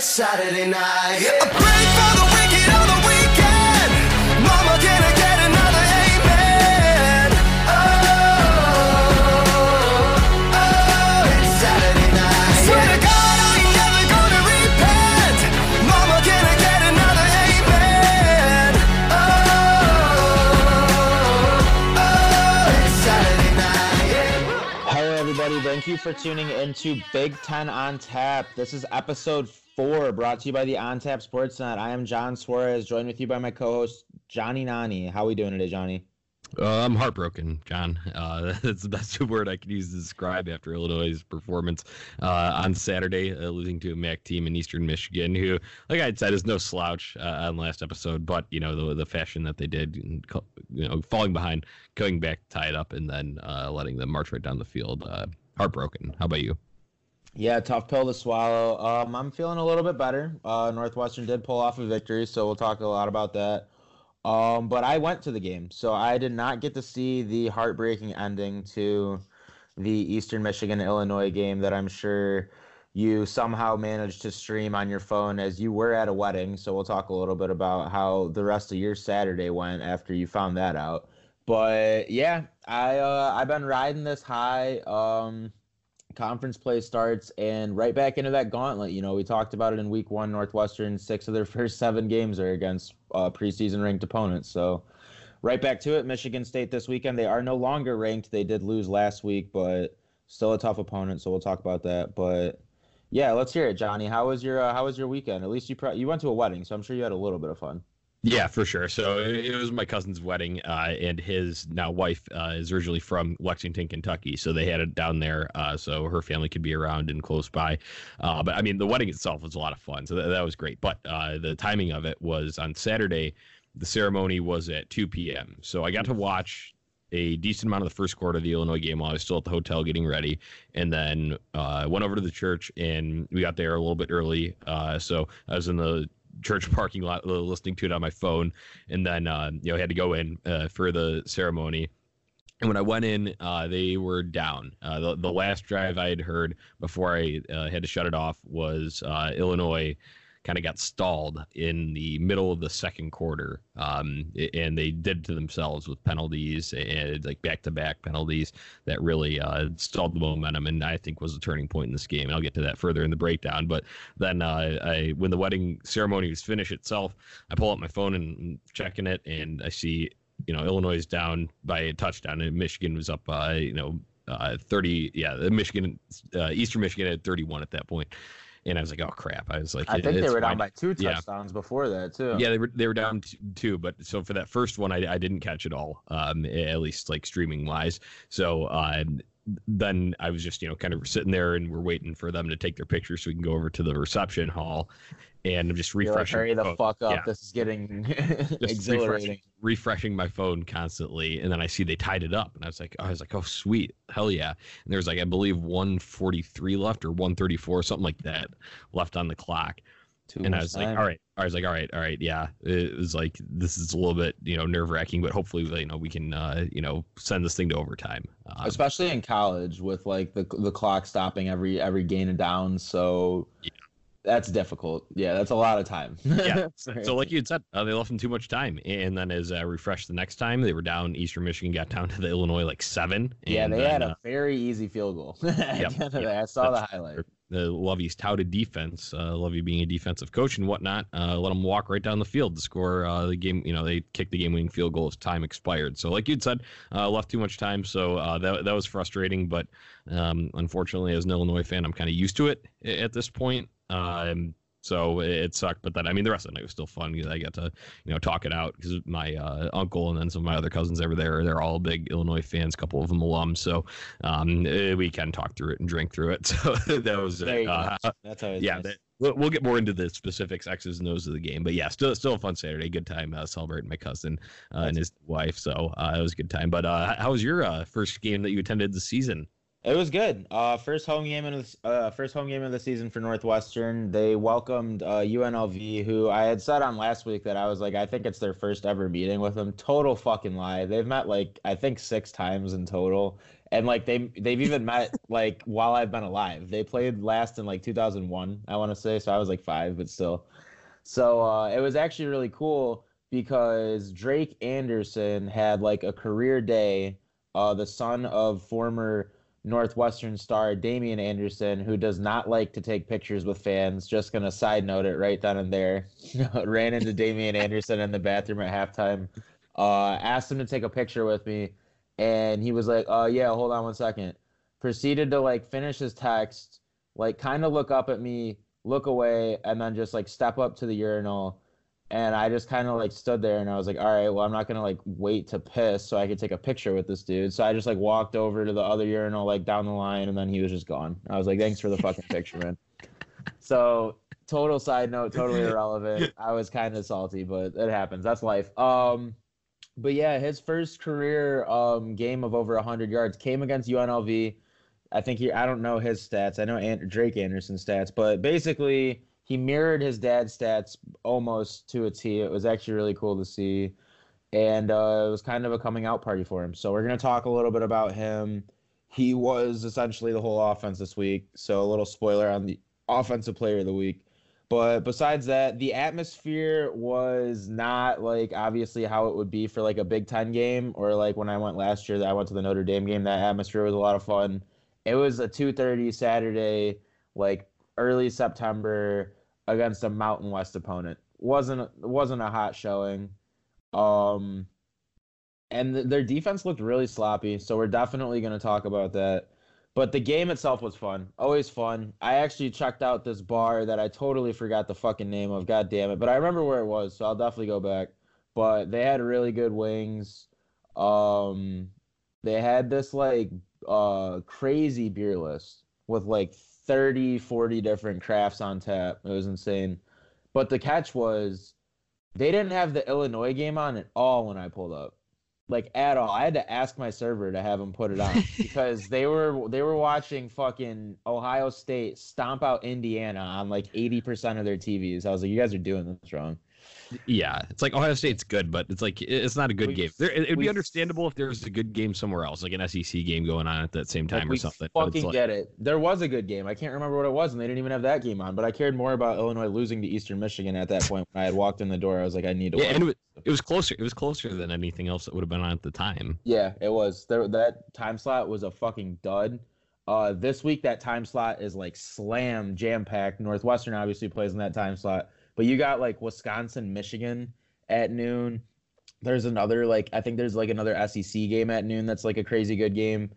it's Saturday night. A Thank you for tuning into Big Ten on Tap. This is episode four, brought to you by the On Tap Sportsnet. I am John Suarez, joined with you by my co-host Johnny Nani. How are we doing today, Johnny? Uh, I'm heartbroken, John. Uh, that's the best word I could use to describe after Illinois' performance uh, on Saturday, uh, losing to a MAC team in Eastern Michigan, who, like I said, is no slouch uh, on last episode. But you know the the fashion that they did, you know, falling behind, going back, tie it up, and then uh, letting them march right down the field. Heartbroken. How about you? Yeah, tough pill to swallow. Um, I'm feeling a little bit better. Uh, Northwestern did pull off a victory, so we'll talk a lot about that. Um, but I went to the game, so I did not get to see the heartbreaking ending to the Eastern Michigan Illinois game that I'm sure you somehow managed to stream on your phone as you were at a wedding. So we'll talk a little bit about how the rest of your Saturday went after you found that out. But yeah, I uh, I've been riding this high. Um, conference play starts and right back into that gauntlet. You know, we talked about it in week one. Northwestern, six of their first seven games are against uh, preseason ranked opponents. So right back to it. Michigan State this weekend. They are no longer ranked. They did lose last week, but still a tough opponent. So we'll talk about that. But yeah, let's hear it, Johnny. How was your uh, How was your weekend? At least you pro- you went to a wedding, so I'm sure you had a little bit of fun. Yeah, for sure. So it was my cousin's wedding, uh, and his now wife uh, is originally from Lexington, Kentucky. So they had it down there, uh, so her family could be around and close by. Uh, but I mean, the wedding itself was a lot of fun, so that, that was great. But uh, the timing of it was on Saturday. The ceremony was at 2 p.m. So I got to watch a decent amount of the first quarter of the Illinois game while I was still at the hotel getting ready, and then uh, went over to the church and we got there a little bit early. Uh, so I was in the church parking lot listening to it on my phone, and then uh, you know had to go in uh, for the ceremony. And when I went in, uh, they were down. Uh, the, the last drive I had heard before I uh, had to shut it off was uh, Illinois kind of got stalled in the middle of the second quarter. Um, and they did to themselves with penalties and like back to back penalties that really uh, stalled the momentum and I think was a turning point in this game. And I'll get to that further in the breakdown. But then uh, I, when the wedding ceremony was finished itself, I pull up my phone and checking it and I see, you know, Illinois is down by a touchdown and Michigan was up, by you know, uh, 30, yeah, Michigan, uh, Eastern Michigan had 31 at that point and I was like, "Oh crap!" I was like, I think they were down by two Yeah. touchdowns before that too. Yeah, they were they were down t- two, but so for that first one, I, I didn't catch it all, um, at least like streaming wise. So uh, then I was just you know kind of sitting there and we're waiting for them to take their picture so we can go over to the reception hall, and I'm just You're like, refreshing. hurry the phone. fuck up. Yeah. This is getting exhilarating. refreshing, refreshing my phone constantly, and then I see they tied it up, and I was like, I was like, oh sweet, hell yeah! And there was like I believe 143 left or 134, something like that, left on the clock. And I was like, all right. I was like, all right, all right, yeah. It was like this is a little bit, you know, nerve wracking, but hopefully, you know, we can, uh, you know, send this thing to overtime. Um, especially in college with like the the clock stopping every every gain and down. So Yeah. that's difficult. Yeah, that's a lot of time. Yeah. so, like you had said, uh, they left them too much time, and then as uh, refreshed the next time, they were down. Eastern Michigan got down to the Illinois like seven. yeah, they then, had uh, a very easy field goal. At the Yep, end of yep. I saw the highlight. The Lovie's touted defense, uh, Lovie being a defensive coach and whatnot, uh, let them walk right down the field to score uh, the game. You know, they kicked the game-winning field goal as time expired. So, like you'd said, uh, left too much time. So uh, that that was frustrating. But um, unfortunately, as an Illinois fan, I'm kind of used to it at this point. Um, so it, it sucked, but then I mean the rest of the night was still fun because I got to you know talk it out because my uh, uncle and then some of my other cousins over there they're all big Illinois fans, a couple of them alums. So um, eh, we can talk through it and drink through it. So that was go. uh, That's always yeah, nice. that, we'll, we'll get more into the specifics, X's and O's of the game. But yeah, still still a fun Saturday. Good time uh, celebrating my cousin uh, and his wife. So uh, it was a good time. But uh, how was your uh, first game that you attended this season? It was good. Uh, first home game of the uh, first home game of the season for Northwestern. They welcomed uh, UNLV, who I had said on last week that I was like, I think it's their first ever meeting with them. Total fucking lie. They've met like I think six times in total, and like they they've even met like while I've been alive. They played last in like 2001, I want to say. So I was like five, but still. So uh, it was actually really cool because Drake Anderson had like a career day. Uh, the son of former Northwestern star Damien Anderson, who does not like to take pictures with fans. Just gonna side note it right then and there. Ran into Damien Anderson in the bathroom at halftime. Uh, asked him to take a picture with me, and he was like, "Oh yeah, hold on one second. Proceeded to like finish his text, like kind of look up at me, look away, and then just like step up to the urinal and I just kind of like stood there and I was like, all right, well, I'm not gonna like wait to piss so I could take a picture with this dude. So I just like walked over to the other urinal, like down the line, and then he was just gone. I was like, thanks for the fucking picture, man. So total side note, totally irrelevant. I was kind of salty, but it happens. That's life. Um, but yeah, his first career um game of over 100 yards came against UNLV. I think he, I don't know his stats. I know Ant- Drake Anderson's stats, but basically he mirrored his dad's stats almost to a T. It was actually really cool to see. And uh, it was kind of a coming out party for him. So we're going to talk a little bit about him. He was essentially the whole offense this week. So a little spoiler on the offensive player of the week. But besides that, the atmosphere was not like obviously how it would be for like a Big Ten game or like when I went last year. That I went to the Notre Dame game. That atmosphere was a lot of fun. It was a 2:30 Saturday, like early September against a Mountain West opponent. wasn't wasn't a hot showing. Um, and th- their defense looked really sloppy, so we're definitely going to talk about that. But the game itself was fun, always fun. I actually checked out this bar that I totally forgot the fucking name of. God damn it! But I remember where it was, so I'll definitely go back. But they had really good wings. Um, they had this like uh crazy beer list with like 30, 40 different crafts on tap. It was insane. But the catch was they didn't have the Illinois game on at all when I pulled up. Like at all. I had to ask my server to have them put it on because they were they were watching fucking Ohio State stomp out Indiana on like 80% of their TVs. I was like, you guys are doing this wrong. Yeah, it's like Ohio State's good, but it's like it's not a good We- game. There, it, would be understandable if there was a good game somewhere else, like an SEC game going on at that same Like, time or we something. Fucking like- get it. There was a good game. I can't remember what it was, and they didn't even have that game on. But I cared more about Illinois losing to Eastern Michigan at that point. When I had walked in the door, I was like, I need to. yeah, watch and it was, it was closer. It was closer than anything else that would have been on at the time. Yeah, it was. There that time slot was a fucking dud. Uh, this week that time slot is like slam jam packed. Northwestern obviously plays in that time slot, but you got like Wisconsin, Michigan at noon. There's another like I think there's like another SEC game at noon that's like a crazy good game,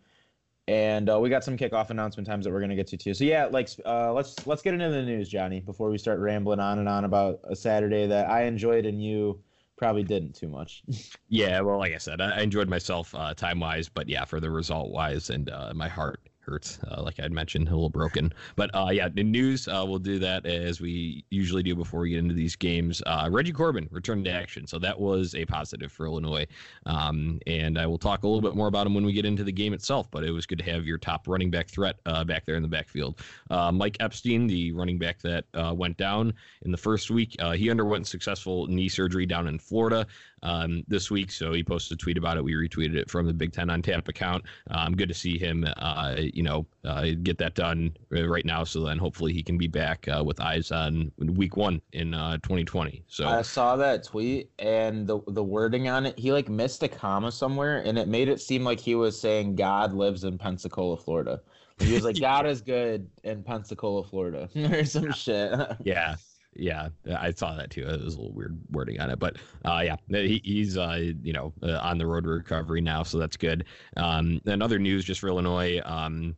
and uh, we got some kickoff announcement times that we're gonna get to too. So yeah, like uh, let's let's get into the news, Johnny, before we start rambling on and on about a Saturday that I enjoyed and you probably didn't too much. Yeah, well, like I said, I, enjoyed myself uh, time wise, but yeah, for the result wise, and uh, my heart hurts, uh, like I'd mentioned, a little broken. But uh, yeah, the news, uh, we'll do that as we usually do before we get into these games. Uh, Reggie Corbin returned to action, so that was a positive for Illinois. Um, and I will talk a little bit more about him when we get into the game itself. But it was good to have your top running back threat uh, back there in the backfield. Uh, Mike Epstein, the running back that went down in the first week, he underwent successful knee surgery down in Florida um, this week. So he posted a tweet about it. We retweeted it from the Big Ten on Tap account. Um, good to see him, uh, you know, uh, get that done uh, right now. So then hopefully he can be back uh, with eyes on week one in uh, 2020. So I saw that tweet and the the wording on it. He like missed a comma somewhere, and it made it seem like he was saying God lives in Pensacola, Florida. He was like, God is good in Pensacola, Florida, or some shit. yeah. Yeah, I saw that too. It was a little weird wording on it, but uh, yeah, he, he's uh, you know uh, on the road to recovery now, so that's good. Um, and other news just for Illinois, um,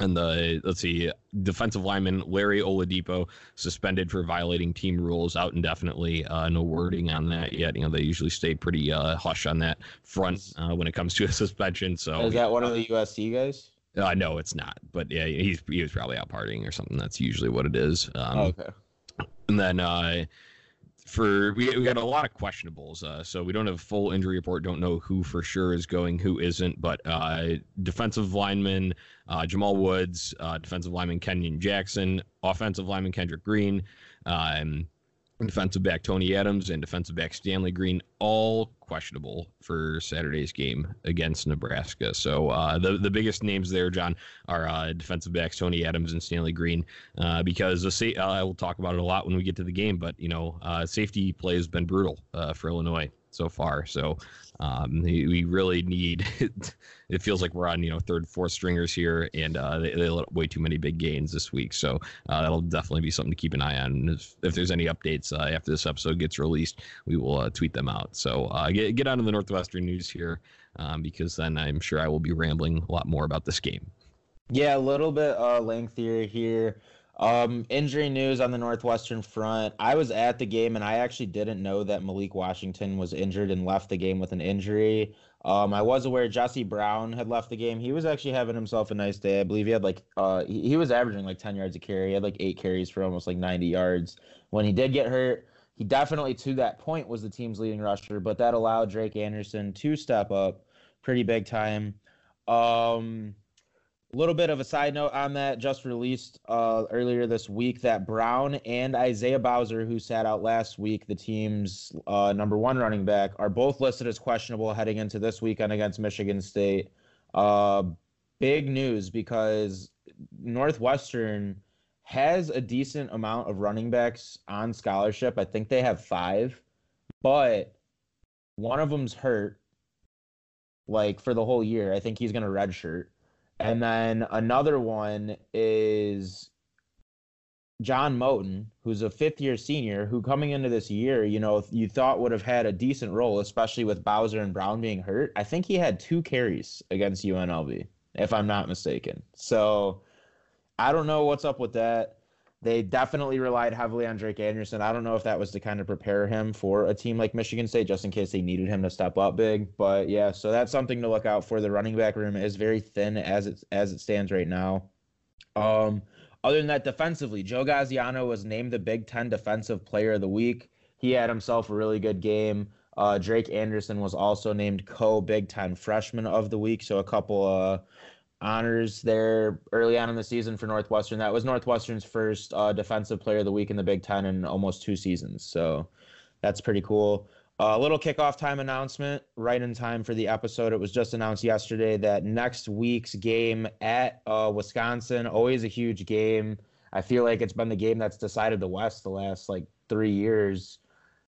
and the let's see, defensive lineman Lere Oladipo suspended for violating team rules out indefinitely. Uh, no wording on that yet. You know they usually stay pretty uh, hush on that front uh, when it comes to a suspension. So is that one of the USC guys? uh, no, it's not. But yeah, he's he was probably out partying or something. That's usually what it is. Um, oh, okay. And then uh, for we, we got a lot of questionables, uh, so we don't have a full injury report. Don't know who for sure is going, who isn't. But uh, defensive lineman uh, Jamal Woods, uh, defensive lineman Kenyon Jackson, offensive lineman Kendrick Green, um, defensive back Tony Adams, and defensive back Stanley Green, all questionable for Saturday's game against Nebraska. So uh, the the biggest names there, John, are uh, defensive backs Tony Adams and Stanley Green, uh, because the sa- I will talk about it a lot when we get to the game. But you know, uh, safety play has been brutal uh, for Illinois so far. So um, we really need. it feels like we're on you know third, fourth stringers here, and uh, they, they let way too many big gains this week. So uh, that'll definitely be something to keep an eye on. If, if there's any updates uh, after this episode gets released, we will uh, tweet them out. So uh, get get on to the Northwestern news here, um, because then I'm sure I will be rambling a lot more about this game. Yeah, a little bit uh, lengthier here. Um, injury news on the Northwestern front. I was at the game and I actually didn't know that Malik Washington was injured and left the game with an injury. Um, I was aware Jesse Brown had left the game. He was actually having himself a nice day. I believe he had like uh he, he was averaging like 10 yards a carry. He had like eight carries for almost like 90 yards. When he did get hurt, he definitely to that point was the team's leading rusher, but that allowed Drake Anderson to step up pretty big time. Um a little bit of a side note on that, just released uh, earlier this week that Brown and Isaiah Bowser, who sat out last week, the team's uh, number one running back, are both listed as questionable heading into this weekend against Michigan State. Uh, big news because Northwestern has a decent amount of running backs on scholarship. I think they have five, but one of them's hurt, like for the whole year. I think he's going to redshirt. And then another one is John Moten, who's a fifth year senior, who coming into this year, you know, you thought would have had a decent role, especially with Bowser and Brown being hurt. I think he had two carries against UNLV, if I'm not mistaken. So I don't know what's up with that. They definitely relied heavily on Drake Anderson. I don't know if that was to kind of prepare him for a team like Michigan State, just in case they needed him to step up big. But yeah, so that's something to look out for. The running back room is very thin as it as it stands right now. Um, other than that, defensively, Joe Gaziano was named the Big Ten Defensive Player of the Week. He had himself a really good game. Uh, Drake Anderson was also named co Big Ten Freshman of the Week. So a couple uh, honors there early on in the season for Northwestern. That was Northwestern's first uh, defensive player of the week in the Big Ten in almost two seasons. So that's pretty cool. A uh, little kickoff time announcement right in time for the episode. It was just announced yesterday that next week's game at uh, Wisconsin, always a huge game. I feel like it's been the game that's decided the West the last like three years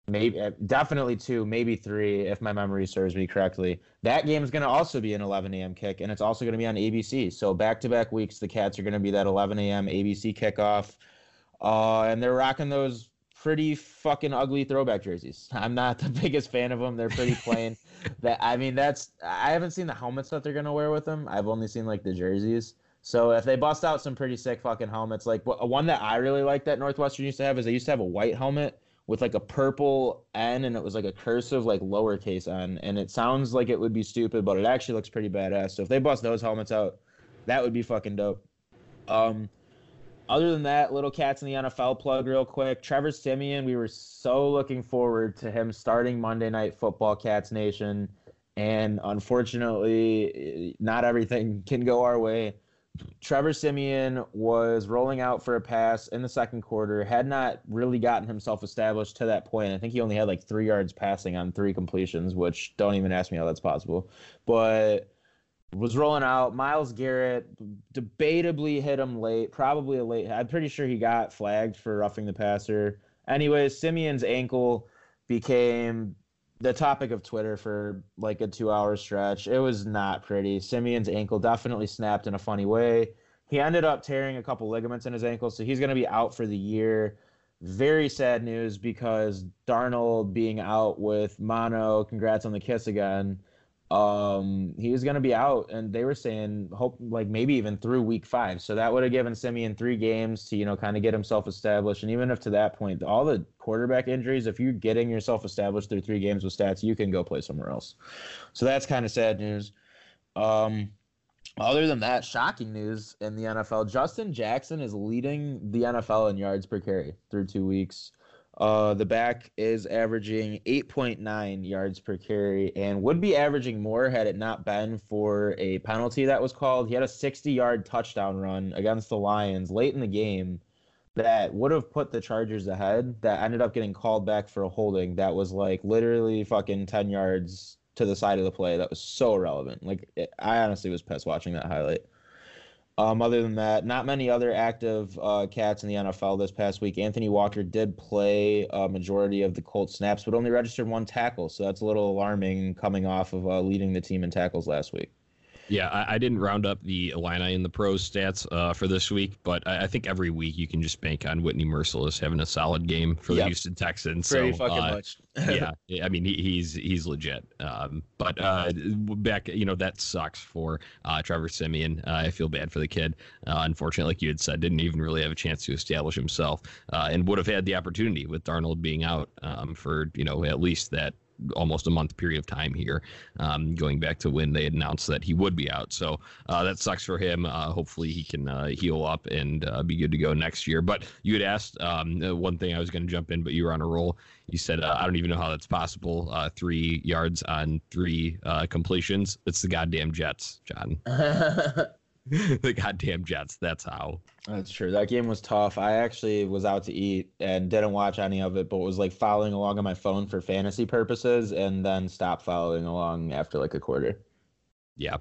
maybe definitely two, maybe three, if my memory serves me correctly. That game is going to also be an 11 a.m. kick, and it's also going to be on ABC. So back to back weeks, the Cats are going to be that 11 a.m. ABC kickoff, uh, and they're rocking those pretty fucking ugly throwback jerseys. I'm not the biggest fan of them. They're pretty plain. that I mean, that's I haven't seen the helmets that they're going to wear with them. I've only seen like the jerseys. So if they bust out some pretty sick fucking helmets, like one that I really like that Northwestern used to have is they used to have a white helmet with like a purple N and it was like a cursive like lowercase N and it sounds like it would be stupid, but it actually looks pretty badass. So if they bust those helmets out, that would be fucking dope. Um, other than that, little cats in the NFL plug real quick. Trevor Siemian, we were so looking forward to him starting Monday Night Football Cats Nation, and unfortunately, not everything can go our way. Trevor Siemian was rolling out for a pass in the second quarter, had not really gotten himself established to that point. I think he only had like three yards passing on three completions, which don't even ask me how that's possible. But was rolling out. Myles Garrett debatably hit him late, probably a late. I'm pretty sure he got flagged for roughing the passer. Anyways, Siemian's ankle became the topic of Twitter for like a two hour stretch. It was not pretty. Siemian's ankle definitely snapped in a funny way. He ended up tearing a couple ligaments in his ankle, so he's going to be out for the year. Very sad news because Darnold being out with mono, congrats on the kiss again. Um, he was going to be out, and they were saying hope like maybe even through week five. So that would have given Siemian three games to you know kind of get himself established. And even if to that point, all the quarterback injuries, if you're getting yourself established through three games with stats, you can go play somewhere else. So that's kind of sad news. Um, other than that, shocking news in the NFL: Justin Jackson is leading the NFL in yards per carry through two weeks. Uh, the back is averaging 8.9 yards per carry and would be averaging more had it not been for a penalty that was called. He had a 60 yard touchdown run against the Lions late in the game that would have put the Chargers ahead that ended up getting called back for a holding that was like literally fucking 10 yards to the side of the play. That was so irrelevant. Like, it, I honestly was pissed watching that highlight. Um, other than that, not many other active uh, cats in the NFL this past week. Anthony Walker did play a majority of the Colts snaps, but only registered one tackle. So that's a little alarming coming off of uh, leading the team in tackles last week. Yeah, I, I, didn't round up the Illini in the pros stats uh, for this week, but I, I, think every week you can just bank on Whitney Mercilus having a solid game for yep. the Houston Texans. Pretty so, fucking uh, much. yeah, I mean he, he's he's legit. Um, but uh, back, you know that sucks for uh, Trevor Siemian. Uh, I feel bad for the kid. Uh, unfortunately, like you had said, didn't even really have a chance to establish himself, and would have had the opportunity with Darnold being out um, for you know at least that almost a month period of time here, um, going back to when they announced that he would be out. So uh, that sucks for him. Uh, hopefully he can uh, heal up and uh, be good to go next year. But you had asked um, uh, one thing I was going to jump in, but you were on a roll. You said uh, I don't even know how that's possible. three yards on three completions. It's the goddamn Jets, John. the goddamn Jets. That's how. That's true. That game was tough. I actually was out to eat and didn't watch any of it, but was like following along on my phone for fantasy purposes and then stopped following along after like a quarter. Yeah.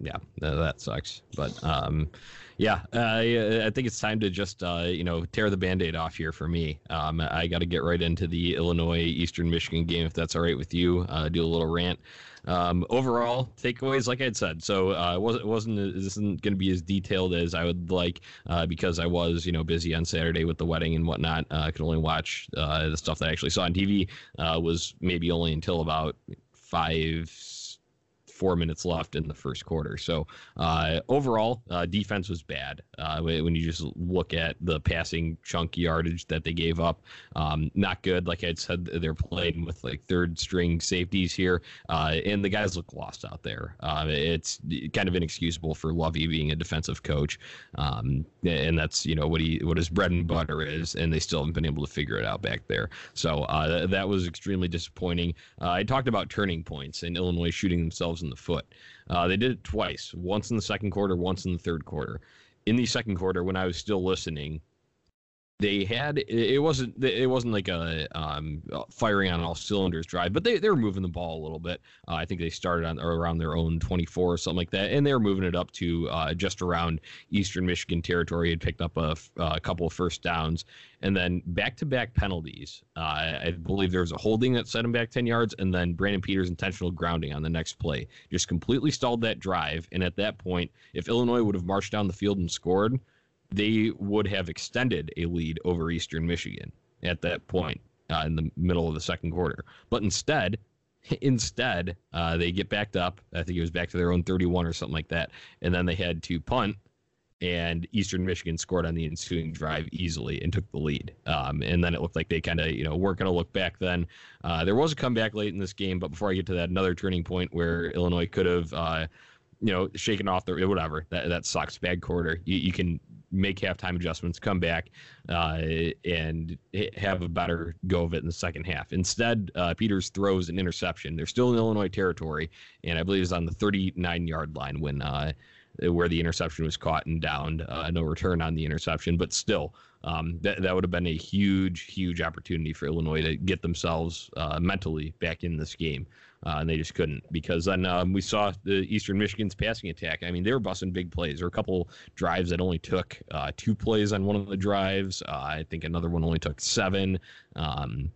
Yeah. That sucks. But, um, yeah, uh, I think it's time to just uh, you know tear the band-aid off here for me. Um, I got to get right into the Illinois Eastern Michigan game if that's all right with you. Uh, do a little rant. Um, overall takeaways, like I had said, so uh, it wasn't it wasn't this isn't going to be as detailed as I would like uh, because I was you know busy on Saturday with the wedding and whatnot. Uh, I could only watch uh, the stuff that I actually saw on TV. Uh, was maybe only until about five four minutes left in the first quarter. So uh, overall, uh, defense was bad. Uh, when you just look at the passing chunk yardage that they gave up, um, not good. Like I said, they're playing with like third string safeties here, uh, and the guys look lost out there. Uh, it's kind of inexcusable for Lovie being a defensive coach, um, and that's you know what he what his bread and butter is, and they still haven't been able to figure it out back there. So that was extremely disappointing. I talked about turning points and Illinois shooting themselves in the foot. Uh, they did it twice, once in the second quarter, once in the third quarter. In the second quarter, when I was still listening, they had it wasn't it wasn't like a um, firing on all cylinders drive, but they, they were moving the ball a little bit. Uh, I think they started on or around their own 24 or something like that, and they were moving it up to uh, just around Eastern Michigan territory. Had picked up a, a couple of first downs, and then back to back penalties. Uh, I believe there was a holding that set him back 10 yards, and then Brandon Peters intentional grounding on the next play just completely stalled that drive. And at that point, if Illinois would have marched down the field and scored they would have extended a lead over Eastern Michigan at that point uh, in the middle of the second quarter. But instead, instead, uh, they get backed up. I think it was back to their own 31 or something like that, and then they had to punt. And Eastern Michigan scored on the ensuing drive easily and took the lead. Um, and then it looked like they kind of, you know, weren't going to look back then. Uh, there was a comeback late in this game, but before I get to that, another turning point where Illinois could have uh, you know, shaking off the whatever. That that sucks. Bad quarter. You, you can make halftime adjustments, come back, uh, and have a better go of it in the second half. Instead, uh, Peters throws an interception. They're still in Illinois territory, and I believe it's on the 39 yard line when uh, where the interception was caught and downed. Uh, no return on the interception, but still, um, that that would have been a huge, huge opportunity for Illinois to get themselves uh, mentally back in this game uh, and they just couldn't because then um, we saw the Eastern Michigan's passing attack. I mean, they were busting big plays. There were a couple drives that only took uh, two plays on one of the drives. Uh, I think another one only took seven. Um,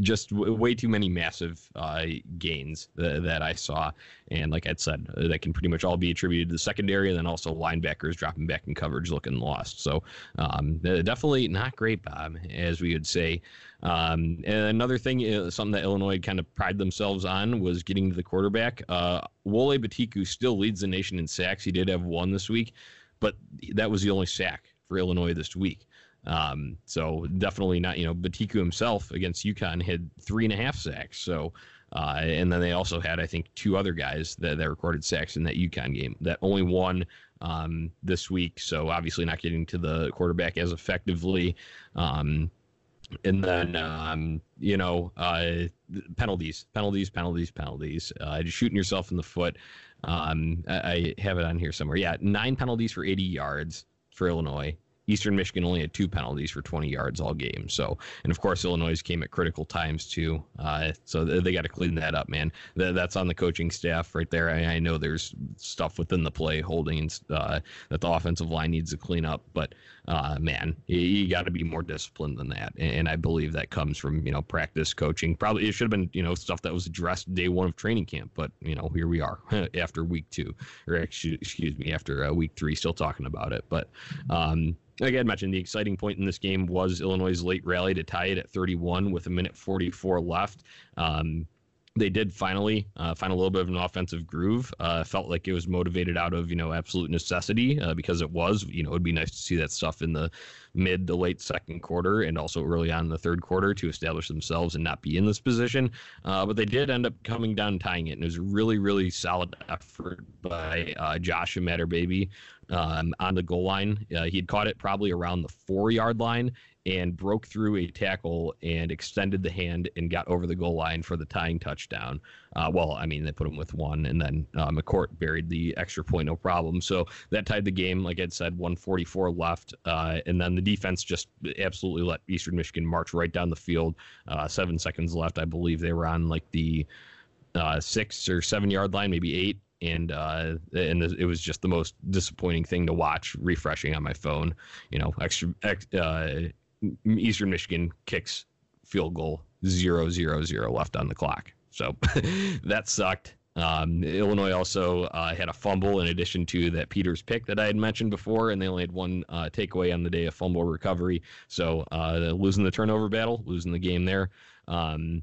just w- way too many massive uh, gains th- that I saw. And like I said, uh, that can pretty much all be attributed to the secondary and then also linebackers dropping back in coverage looking lost. So um, definitely not great, Bob, as we would say. Um, another thing, uh, something that Illinois kind of pride themselves on was getting to the quarterback. Uh, Wole Betiku still leads the nation in sacks. He did have one this week, but that was the only sack for Illinois this week. Um, so definitely not, you know, Betiku himself against UConn had three and a half sacks. So, uh, and then they also had, I think, two other guys that, that recorded sacks in that UConn game. That only one um, this week. So obviously not getting to the quarterback as effectively. Um, and then um, you know uh, penalties, penalties, penalties, penalties. Uh, just shooting yourself in the foot. Um, I, I have it on here somewhere. Yeah, nine penalties for 80 yards for Illinois. Eastern Michigan only had two penalties for 20 yards all game. So, and of course, Illinois came at critical times too. Uh, so they, got to clean that up, man. That, that's on the coaching staff right there. I, I know there's stuff within the play holding uh, that the offensive line needs to clean up, but uh, man, you, you got to be more disciplined than that. And, and, I believe that comes from you know practice coaching. Probably it should have been you know stuff that was addressed day one of training camp, but you know here we are after week two, or excuse, excuse me, after uh, week three, still talking about it. But um, like I mentioned, the exciting point in this game was Illinois' late rally to tie it at 31 with a minute 44 left. Um, they did finally uh, find a little bit of an offensive groove. Uh, felt like it was motivated out of you know absolute necessity uh, because it was. You know, it'd be nice to see that stuff in the mid to late second quarter and also early on in the third quarter to establish themselves and not be in this position. Uh, but they did end up coming down and tying it, and it was a really really solid effort by uh, Josh Imatorbhebhe um, on the goal line. Uh, he had caught it probably around the four yard line and broke through a tackle and extended the hand and got over the goal line for the tying touchdown. Uh, well, I mean, they put him with one, and then uh, McCourt buried the extra point, no problem. So that tied the game. Like I said, 144 left, uh, and then the defense just absolutely let Eastern Michigan march right down the field. Uh, seven seconds left, I believe they were on like the uh, six or seven yard line, maybe eight, and uh, and it was just the most disappointing thing to watch refreshing on my phone. You know, extra, ex, uh, Eastern Michigan kicks field goal zero zero zero left on the clock. So that sucked. Um, Illinois also uh, had a fumble in addition to that Peters pick that I had mentioned before, and they only had one uh, takeaway on the day of fumble recovery. So uh, losing the turnover battle, losing the game there. Um,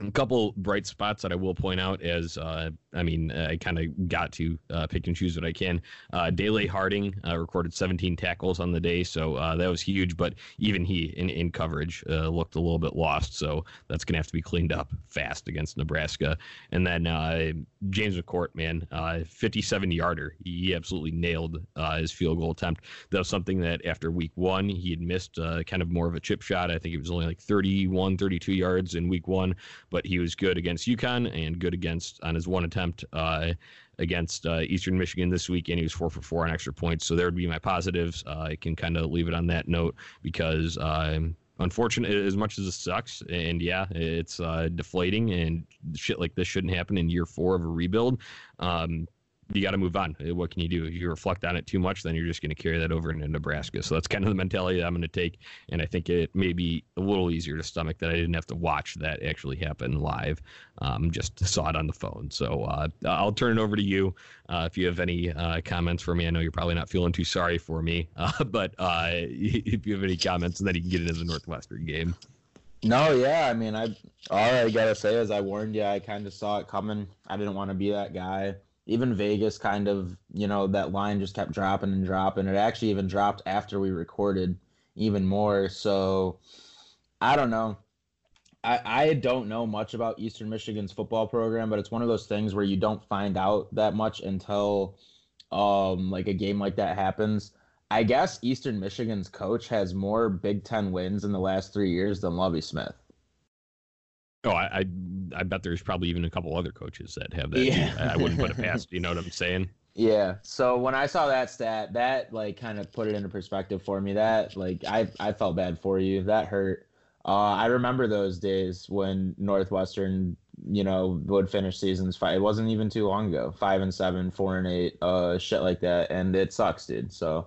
a couple bright spots that I will point out as uh, I mean I kind of got to uh, pick and choose what I can. Uh, Dele Harding uh, recorded 17 tackles on the day, so uh, that was huge. But even he in, in coverage uh, looked a little bit lost, so that's gonna have to be cleaned up fast against Nebraska. And then uh, James McCourt, man, 57 yarder, he absolutely nailed his field goal attempt. That was something that after week one he had missed kind of more of a chip shot. I think it was only like 31, 32 yards in week one but he was good against UConn and good against on his one attempt uh, against uh, Eastern Michigan this weekend. He was four for four on extra points, so there would be my positives. Uh, I can kind of leave it on that note because. Um, unfortunate as much as it sucks and yeah it's uh, deflating and shit like this shouldn't happen in year four of a rebuild um, you got to move on. Uh, what can you do? If you reflect on it too much, then you're just going to carry that over into Nebraska. So that's kind of the mentality that I'm going to take. And I think it may be a little easier to stomach that I didn't have to watch that actually happen live. Um, just saw it on the phone. So uh, I'll turn it over to you uh, if you have any uh, comments for me. I know you're probably not feeling too sorry for me, uh, but uh, if you have any comments, then you can get into the Northwestern game. No, yeah. I mean, I all I gotta say is I warned you. I kind of saw it coming. I didn't want to be that guy even Vegas kind of, you know, that line just kept dropping and dropping. It actually even dropped after we recorded even more. So I don't know. I, I don't know much about Eastern Michigan's football program, but it's one of those things where you don't find out that much until um like a game like that happens. I guess Eastern Michigan's coach has more Big Ten wins in the last three years than Lovie Smith. Oh, I, I, I bet there's probably even a couple other coaches that have that. Yeah. I, I wouldn't put it past. You know what I'm saying? Yeah. So when I saw that stat, that like kind of put it into perspective for me. That like I I felt bad for you. That hurt. Uh, I remember those days when Northwestern, you know, would finish seasons five. It wasn't even too long ago. Five and seven, four and eight, uh, shit like that, and it sucks, dude. So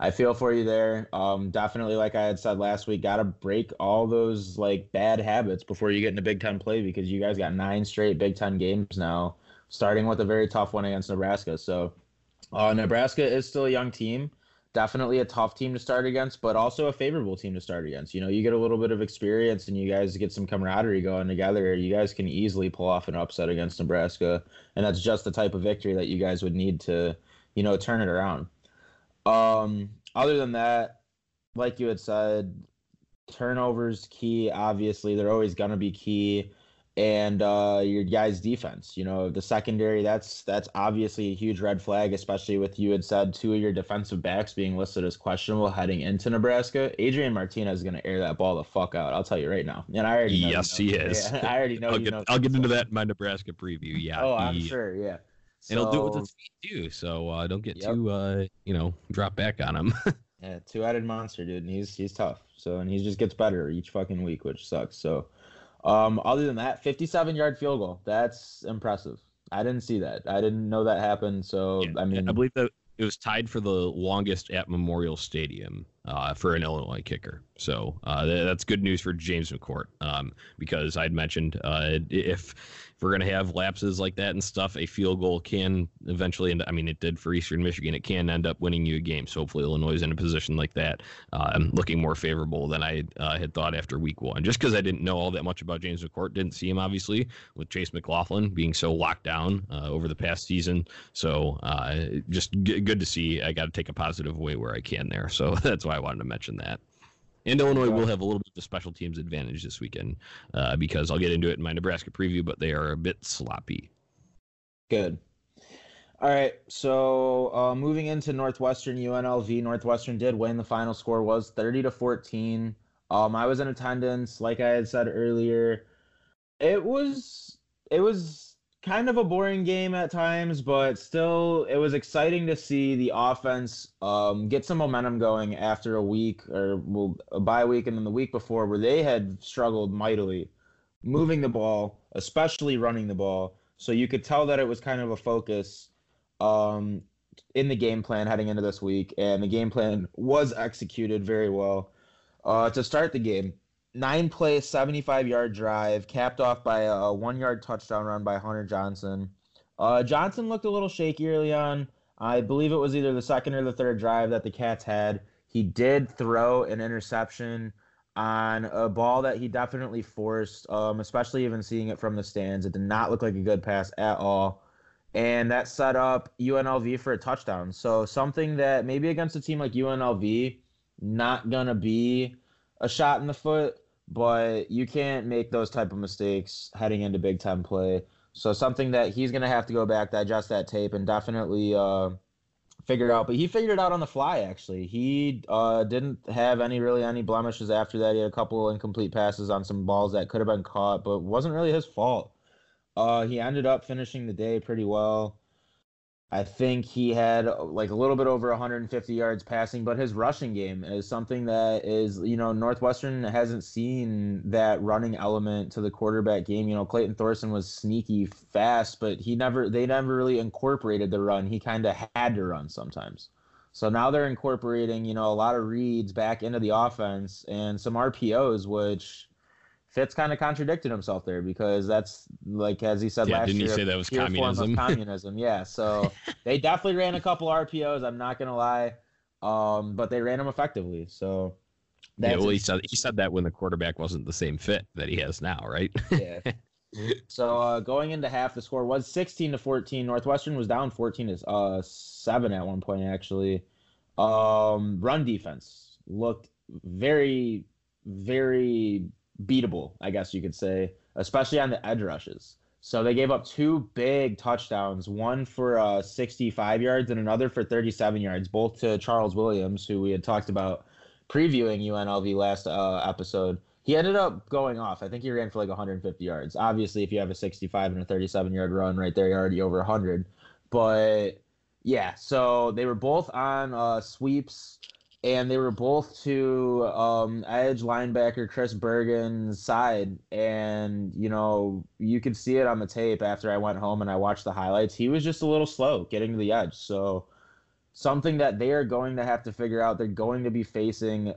I feel for you there. Um, definitely, like I had said last week, got to break all those like bad habits before you get into Big Ten play because you guys got nine straight Big Ten games now, starting with a very tough one against Nebraska. So, uh, Nebraska is still a young team, definitely a tough team to start against, but also a favorable team to start against. You know, you get a little bit of experience and you guys get some camaraderie going together. You guys can easily pull off an upset against Nebraska, and that's just the type of victory that you guys would need to, you know, turn it around. Um, other than that, like you had said, turnovers key. Obviously, they're always gonna be key. and uh, your guys' defense. You know, the secondary. That's that's obviously a huge red flag, especially with you had said two of your defensive backs being listed as questionable heading into Nebraska. Adrian Martinez is going to air that ball the fuck out. I'll tell you right now. And I already know yes, he, he is. Yeah, I already know. I'll get I'll get into that in my Nebraska preview. Yeah. Oh, I'm he- sure. Yeah. And he'll do it with So- his feet too. So uh, don't get Yep. too uh, you know drop back on him. Yeah, two-headed monster, dude, and he's he's tough. So and he just gets better each fucking week, which sucks. So, um, other than that, 57-yard field goal. That's impressive. I didn't see that. I didn't know that happened. So Yeah, I mean, I believe that it was tied for the longest at Memorial Stadium uh, for an Illinois kicker. So uh, th- that's good news for James McCourt um, because I'd mentioned uh, if if we're gonna have lapses like that and stuff, a field goal can eventually. end I mean, it did for Eastern Michigan. It can end up winning you a game. So hopefully Illinois is in a position like that, um, looking more favorable than I uh, had thought after week one. Just because I didn't know all that much about James McCourt, didn't see him obviously with Chase McLaughlin being so locked down uh, over the past season. So uh, just g- good to see. I got to take a positive away where I can there. So that's why I wanted to mention that. And Illinois will have a little bit of a special teams advantage this weekend uh, because I'll get into it in my Nebraska preview, but they are a bit sloppy. Good. All right. So uh, moving into Northwestern UNLV, Northwestern did win. The final score was 30 to 14. Um, I was in attendance, like I had said earlier. It was it was kind of a boring game at times, but still it was exciting to see the offense um, get some momentum going after a week or well, a bye week and then the week before where they had struggled mightily moving the ball, especially running the ball. So you could tell that it was kind of a focus um, in the game plan heading into this week, and the game plan was executed very well. Uh, to start the game, nine play, 75 yard drive, capped off by a one yard touchdown run by Hunter Johnson. Uh, Johnson looked a little shaky early on. I believe it was either the second or the third drive that the Cats had. He did throw an interception on a ball that he definitely forced, um, especially even seeing it from the stands. It did not look like a good pass at all. And that set up UNLV for a touchdown. So something that maybe against a team like UNLV, not gonna be a shot in the foot, but you can't make those type of mistakes heading into Big Ten play. So something that he's gonna have to go back, digest that tape, and definitely uh, figure out. But he figured it out on the fly. Actually, he uh, didn't have any really any blemishes after that. He had a couple incomplete passes on some balls that could have been caught, but wasn't really his fault. Uh, he ended up finishing the day pretty well. I think he had uh, like a little bit over 150 yards passing, but his rushing game is something that is, you know, Northwestern hasn't seen that running element to the quarterback game. You know, Clayton Thorson was sneaky fast, but he never, they never really incorporated the run. He kind of had to run sometimes. So now they're incorporating, you know, a lot of reads back into the offense and some RPOs, which Fitz kind of contradicted himself there because that's like as he said Yeah, last didn't year. say that was pure form of communism? communism, yeah. So they definitely ran a couple RPOs. I'm not gonna lie, um, but they ran them effectively. So Yeah, well, he said he said that when the quarterback wasn't the same fit that he has now, right? yeah. So uh, going into half, the score was 16 to 14. Northwestern was down 14 to uh, seven at one point actually. Um, run defense looked very, very beatable, I guess you could say, especially on the edge rushes. So they gave up two big touchdowns, one for uh, 65 yards and another for 37 yards, both to Charles Williams, who we had talked about previewing UNLV last uh, episode. He ended up going off. I think he ran for like 150 yards. Obviously, if you have a 65 and a 37 yard run right there, you're already over 100. But yeah, so they were both on uh, sweeps, and they were both to um, edge linebacker Chris Bergin's side. And, you know, you could see it on the tape after I went home and I watched the highlights. He was just a little slow getting to the edge. So something that they are going to have to figure out. They're going to be facing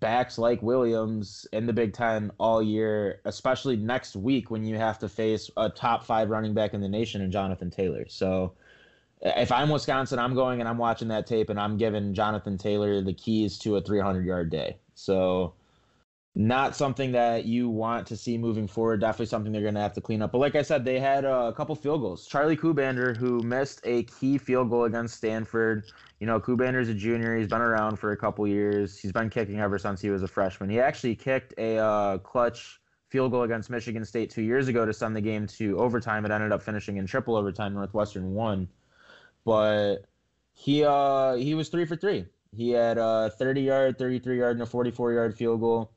backs like Williams in the Big Ten all year, especially next week when you have to face a top five running back in the nation in Jonathan Taylor. So if I'm Wisconsin, I'm going and I'm watching that tape and I'm giving Jonathan Taylor the keys to a 300 yard day. So not something that you want to see moving forward. Definitely something they're going to have to clean up. But like I said, they had uh, a couple field goals. Charlie Kuhbander, who missed a key field goal against Stanford. You know, Kuhbander's a junior. He's been around for a couple years. He's been kicking ever since he was a freshman. He actually kicked a uh, clutch field goal against Michigan State two years ago to send the game to overtime. It ended up finishing in triple overtime. Northwestern won, but he uh he was three for three. He had a 30 yard, 33 yard, and a 44 yard field goal,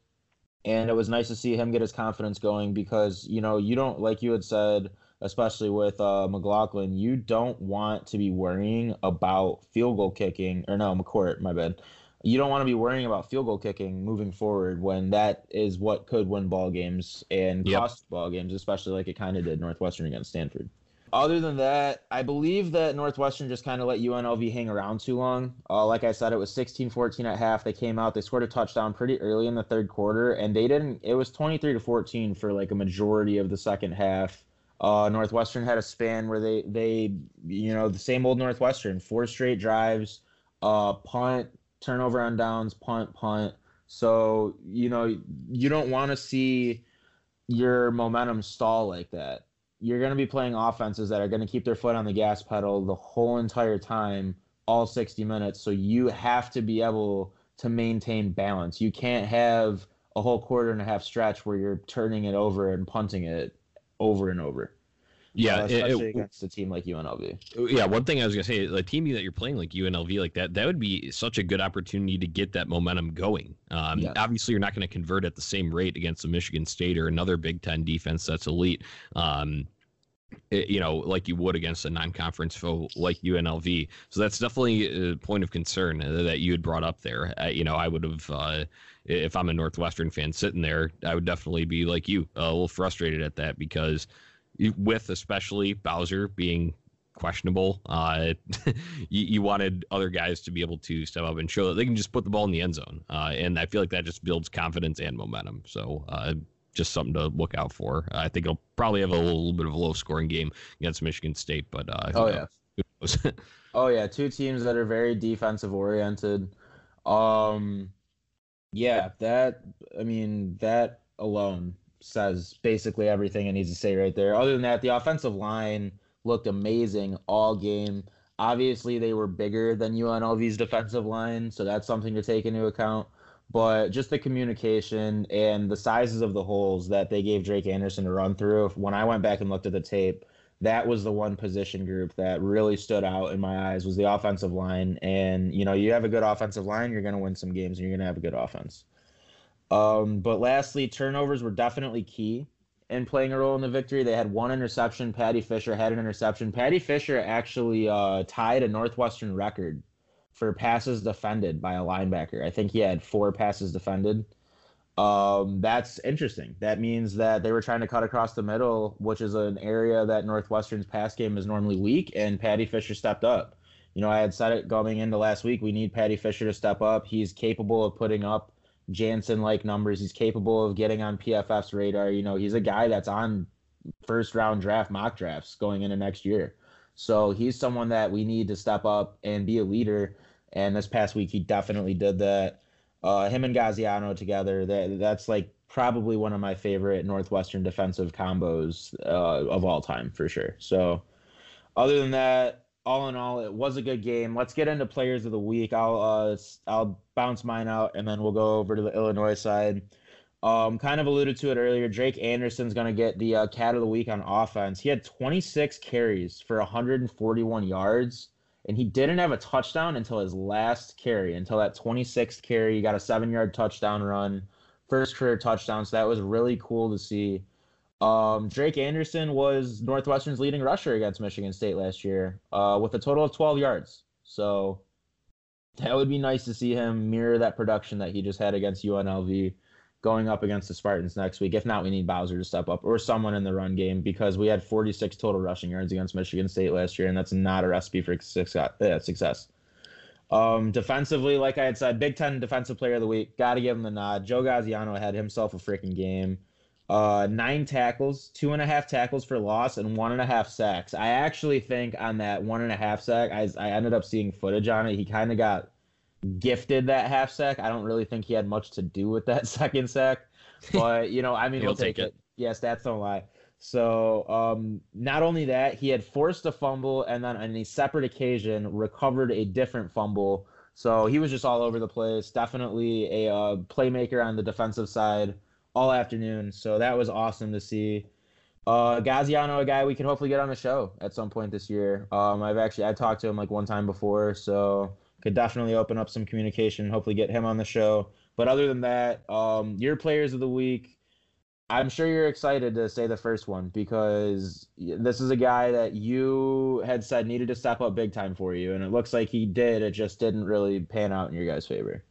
and it was nice to see him get his confidence going because you know you don't like you had said especially with uh, McLaughlin, you don't want to be worrying about field goal kicking, or no, McCourt, my bad. You don't want to be worrying about field goal kicking moving forward when that is what could win ball games and Yep. cost ball games, especially like it kind of did Northwestern against Stanford. Other than that, I believe that Northwestern just kind of let UNLV hang around too long. Uh, like I said, it was 16 14 at half. They came out, they scored a touchdown pretty early in the third quarter, and they didn't, it was 23 to 14 for like a majority of the second half. Uh, Northwestern had a span where they, they, you know, the same old Northwestern, four straight drives, uh, punt, turnover on downs, punt, punt. So, you know, you don't want to see your momentum stall like that you're going to be playing offenses that are going to keep their foot on the gas pedal the whole entire time, all 60 minutes. So you have to be able to maintain balance. You can't have a whole quarter and a half stretch where you're turning it over and punting it over and over. Yeah, Uh, it- especially it- against a team like UNLV. yeah. One thing I was gonna say, the team that you're playing like UNLV, like that, that would be such a good opportunity to get that momentum going. Um. Obviously, you're not going to convert at the same rate against a Michigan State or another Big Ten defense that's elite. Um, it- you know, like you would against a non-conference foe like UNLV. So that's definitely a point of concern uh, that you had brought up there. Uh, you know, I would have, uh, if I'm a Northwestern fan sitting there, I would definitely be like you, a little frustrated at that because with especially Bowser being questionable, uh, you, you wanted other guys to be able to step up and show that they can just put the ball in the end zone. Uh, and I feel like that just builds confidence and momentum. So, uh, just something to look out for. I think it'll probably have a little bit of a low scoring game against Michigan State, but uh, Oh, knows? yeah. Who knows? Oh yeah, two teams that are very defensive oriented. Um yeah, that I mean that alone says basically everything it needs to say right there. Other than that, the offensive line looked amazing all game. Obviously, they were bigger than UNLV's defensive line, so that's something to take into account. But just the communication and the sizes of the holes that they gave Drake Anderson to run through. When I went back and looked at the tape, that was the one position group that really stood out in my eyes was the offensive line. And you know, you have a good offensive line, you're going to win some games, and you're going to have a good offense. Um, but lastly, turnovers were definitely key in playing a role in the victory. They had one interception. Paddy Fisher had an interception. Paddy Fisher actually uh, tied a Northwestern record for passes defended by a linebacker. I think he had four passes defended. Um, that's interesting. That means that they were trying to cut across the middle, which is an area that Northwestern's pass game is normally weak, and Paddy Fisher stepped up. You know, I had said it going into last week. We need Paddy Fisher to step up. He's capable of putting up Jansen like numbers. He's capable of getting on PFF's radar. You know, he's a guy that's on first round draft mock drafts going into next year. So he's someone that we need to step up and be a leader. And this past week, he definitely did that. Uh, him and Gaziano together, that that's like probably one of my favorite Northwestern defensive combos uh, of all time for sure. So, other than that, all in all, it was a good game. Let's get into players of the week. I'll uh, I'll bounce mine out, and then we'll go over to the Illinois side. Um, kind of alluded to it earlier. Drake Anderson's going to get the uh, cat of the week on offense. He had 26 carries for 141 yards, and he didn't have a touchdown until his last carry. Until that 26th carry, he got a seven-yard touchdown run, first career touchdown. So that was really cool to see. Um, Drake Anderson was Northwestern's leading rusher against Michigan State last year, uh, with a total of 12 yards. So that would be nice to see him mirror that production that he just had against UNLV going up against the Spartans next week. If not, we need Bowser to step up or someone in the run game because we had 46 total rushing yards against Michigan State last year, and that's not a recipe for success. uh. Um, defensively, like I had said, Big Ten Defensive Player of the Week. Got to give him the nod. Joe Gaziano had himself a freaking game. Uh, nine tackles, two and a half tackles for loss, and one and a half sacks. I actually think on that one and a half sack, I, I ended up seeing footage on it. He kind of got gifted that half sack. I don't really think he had much to do with that second sack, but you know, I mean, He'll we'll take, take it. Yeah, stats don't lie. So, um, not only that, he had forced a fumble and then on a separate occasion recovered a different fumble. So he was just all over the place. Definitely a uh, playmaker on the defensive side. All afternoon. So that was awesome to see. Uh, Gaziano, a guy we can hopefully get on the show at some point this year. Um, I've actually I talked to him like one time before, so could definitely open up some communication. Hopefully get him on the show. But other than that, um, your players of the week. I'm sure you're excited to say the first one because this is a guy that you had said needed to step up big time for you, and it looks like he did. It just didn't really pan out in your guys' favor.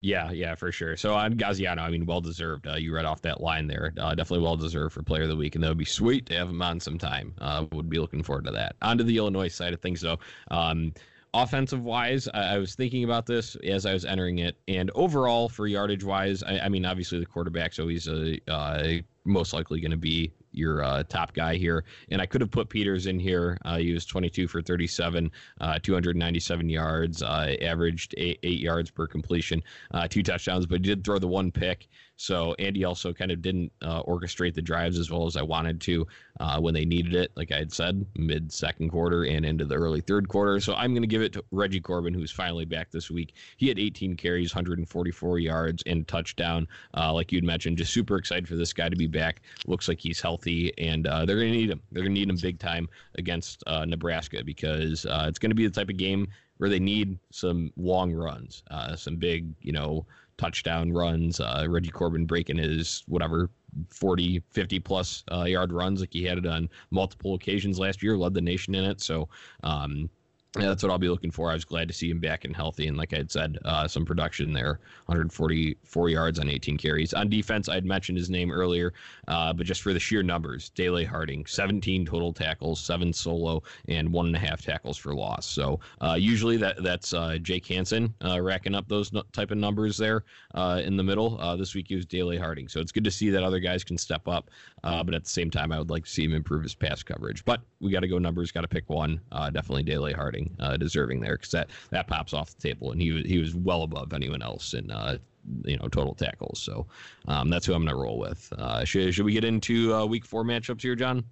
Yeah, yeah, for sure. So on Gaziano, I mean, well deserved. Uh, you read off that line there. Uh, definitely well deserved for Player of the Week, and that would be sweet to have him on sometime. Uh, would be looking forward to that. On to the Illinois side of things, though. Um, offensive wise, I, I, was thinking about this as I was entering it, and overall for yardage wise, I, I mean, obviously the quarterback's always a uh, most likely going to be your uh, top guy here. And I could have put Peters in here. Uh, he was 22 for 37, uh, 297 yards, uh, averaged eight, eight, yards per completion, uh, two touchdowns, but he did throw the one pick. So Andy also kind of didn't uh, orchestrate the drives as well as I wanted to uh, when they needed it, like I had said, mid second quarter and into the early third quarter. So I'm going to give it to Reggie Corbin, who's finally back this week. He had 18 carries, 144 yards, and touchdown. Uh, like you'd mentioned, just super excited for this guy to be back. Looks like he's healthy, and uh, they're going to need him. They're going to need him big time against uh, Nebraska because uh, it's going to be the type of game where they need some long runs, some big, you know, touchdown runs. Uh, Reggie Corbin breaking his whatever 40, 50 plus uh, yard runs like he had it on multiple occasions last year, led the nation in it. So um, yeah, that's what I'll be looking for. I was glad to see him back and healthy, and like I had said, uh, some production there. 144 yards on 18 carries. On defense, I'd mentioned his name earlier, uh, but just for the sheer numbers, Dele Harding, 17 total tackles, seven solo, and one and a half tackles for loss. So uh, usually that that's uh, Jake Hansen uh, racking up those type of numbers there uh, in the middle. this week he was Dele Harding, so it's good to see that other guys can step up. but at the same time, I would like to see him improve his pass coverage. But we got to go numbers, got to pick one. definitely Dele Harding uh, deserving there because that that pops off the table, and he was he was well above anyone else in uh, you know total tackles. So um, that's who I'm gonna roll with. Uh, should should we get into uh, week four matchups here, John?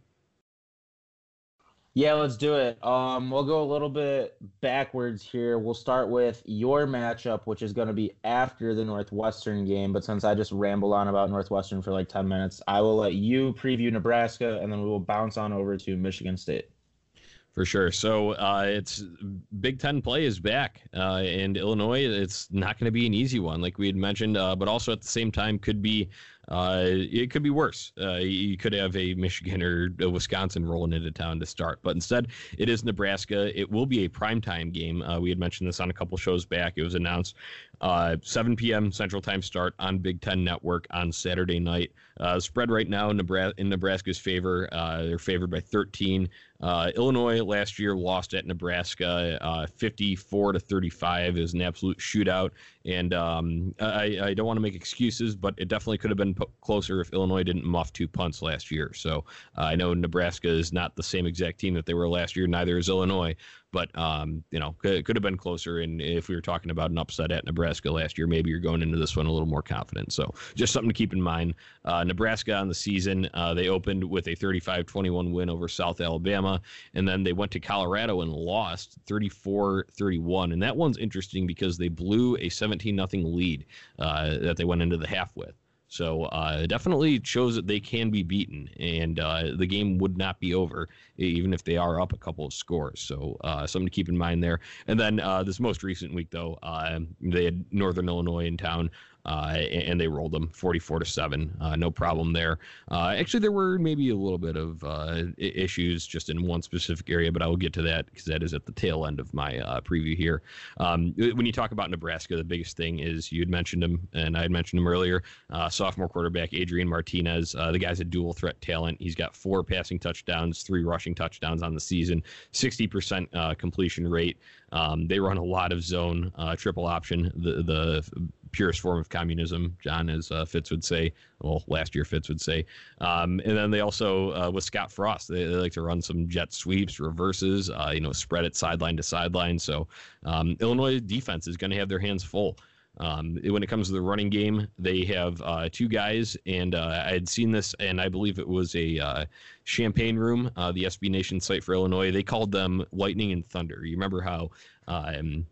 Yeah, let's do it. Um, we'll go a little bit backwards here. We'll start with your matchup, which is going to be after the Northwestern game. But since I just rambled on about Northwestern for like 10 minutes, I will let you preview Nebraska and then we will bounce on over to Michigan State. For sure. So uh, it's Big Ten play is back, uh, and Illinois. It's not going to be an easy one, like we had mentioned, uh, but also at the same time could be uh, it could be worse. Uh, you could have a Michigan or a Wisconsin rolling into town to start, but instead it is Nebraska. It will be a primetime game. Uh, we had mentioned this on a couple shows back. It was announced uh, 7 p.m. Central Time start on Big Ten Network on Saturday night. Spread right now in, in Nebraska's favor. They're favored by 13. Uh, Illinois last year lost at Nebraska, uh, 54 to 35. is an absolute shootout, and um, I, I, don't want to make excuses, but it definitely could have been p- closer if Illinois didn't muff two punts last year. So uh, I know Nebraska is not the same exact team that they were last year. Neither is Illinois, but um, you know, could, could have been closer. And if we were talking about an upset at Nebraska last year, maybe you're going into this one a little more confident. So just something to keep in mind. Uh, Nebraska on the season, uh, they opened with a 35-21 win over South Alabama, and then they went to Colorado and lost 34-31. And that one's interesting because they blew a 17 nothing lead uh, that they went into the half with. So uh, definitely shows that they can be beaten, and uh, the game would not be over even if they are up a couple of scores. So uh, something to keep in mind there. And then uh, this most recent week, though, uh, they had Northern Illinois in town uh, and they rolled them 44 to seven. Uh, no problem there. Uh, actually, there were maybe a little bit of uh, issues just in one specific area, but I will get to that because that is at the tail end of my uh, preview here. Um, when you talk about Nebraska, the biggest thing is you had mentioned him, and I had mentioned him earlier. Uh, sophomore quarterback Adrian Martinez. the guy's a dual threat talent. He's got four passing touchdowns, three rushing touchdowns on the season, 60% completion rate. Um, they run a lot of zone triple option. The the purest form of communism, John, as uh, Fitz would say. Well, last year Fitz would say. Um, and then they also, uh, with Scott Frost, they, they, like to run some jet sweeps, reverses, uh, you know, spread it sideline to sideline. So um, Illinois defense is going to have their hands full. Um, when it comes to the running game, they have uh, two guys, and uh, I had seen this, and I believe it was a uh, Champaign Room, uh, the SB Nation site for Illinois. They called them Lightning and Thunder. You remember how um,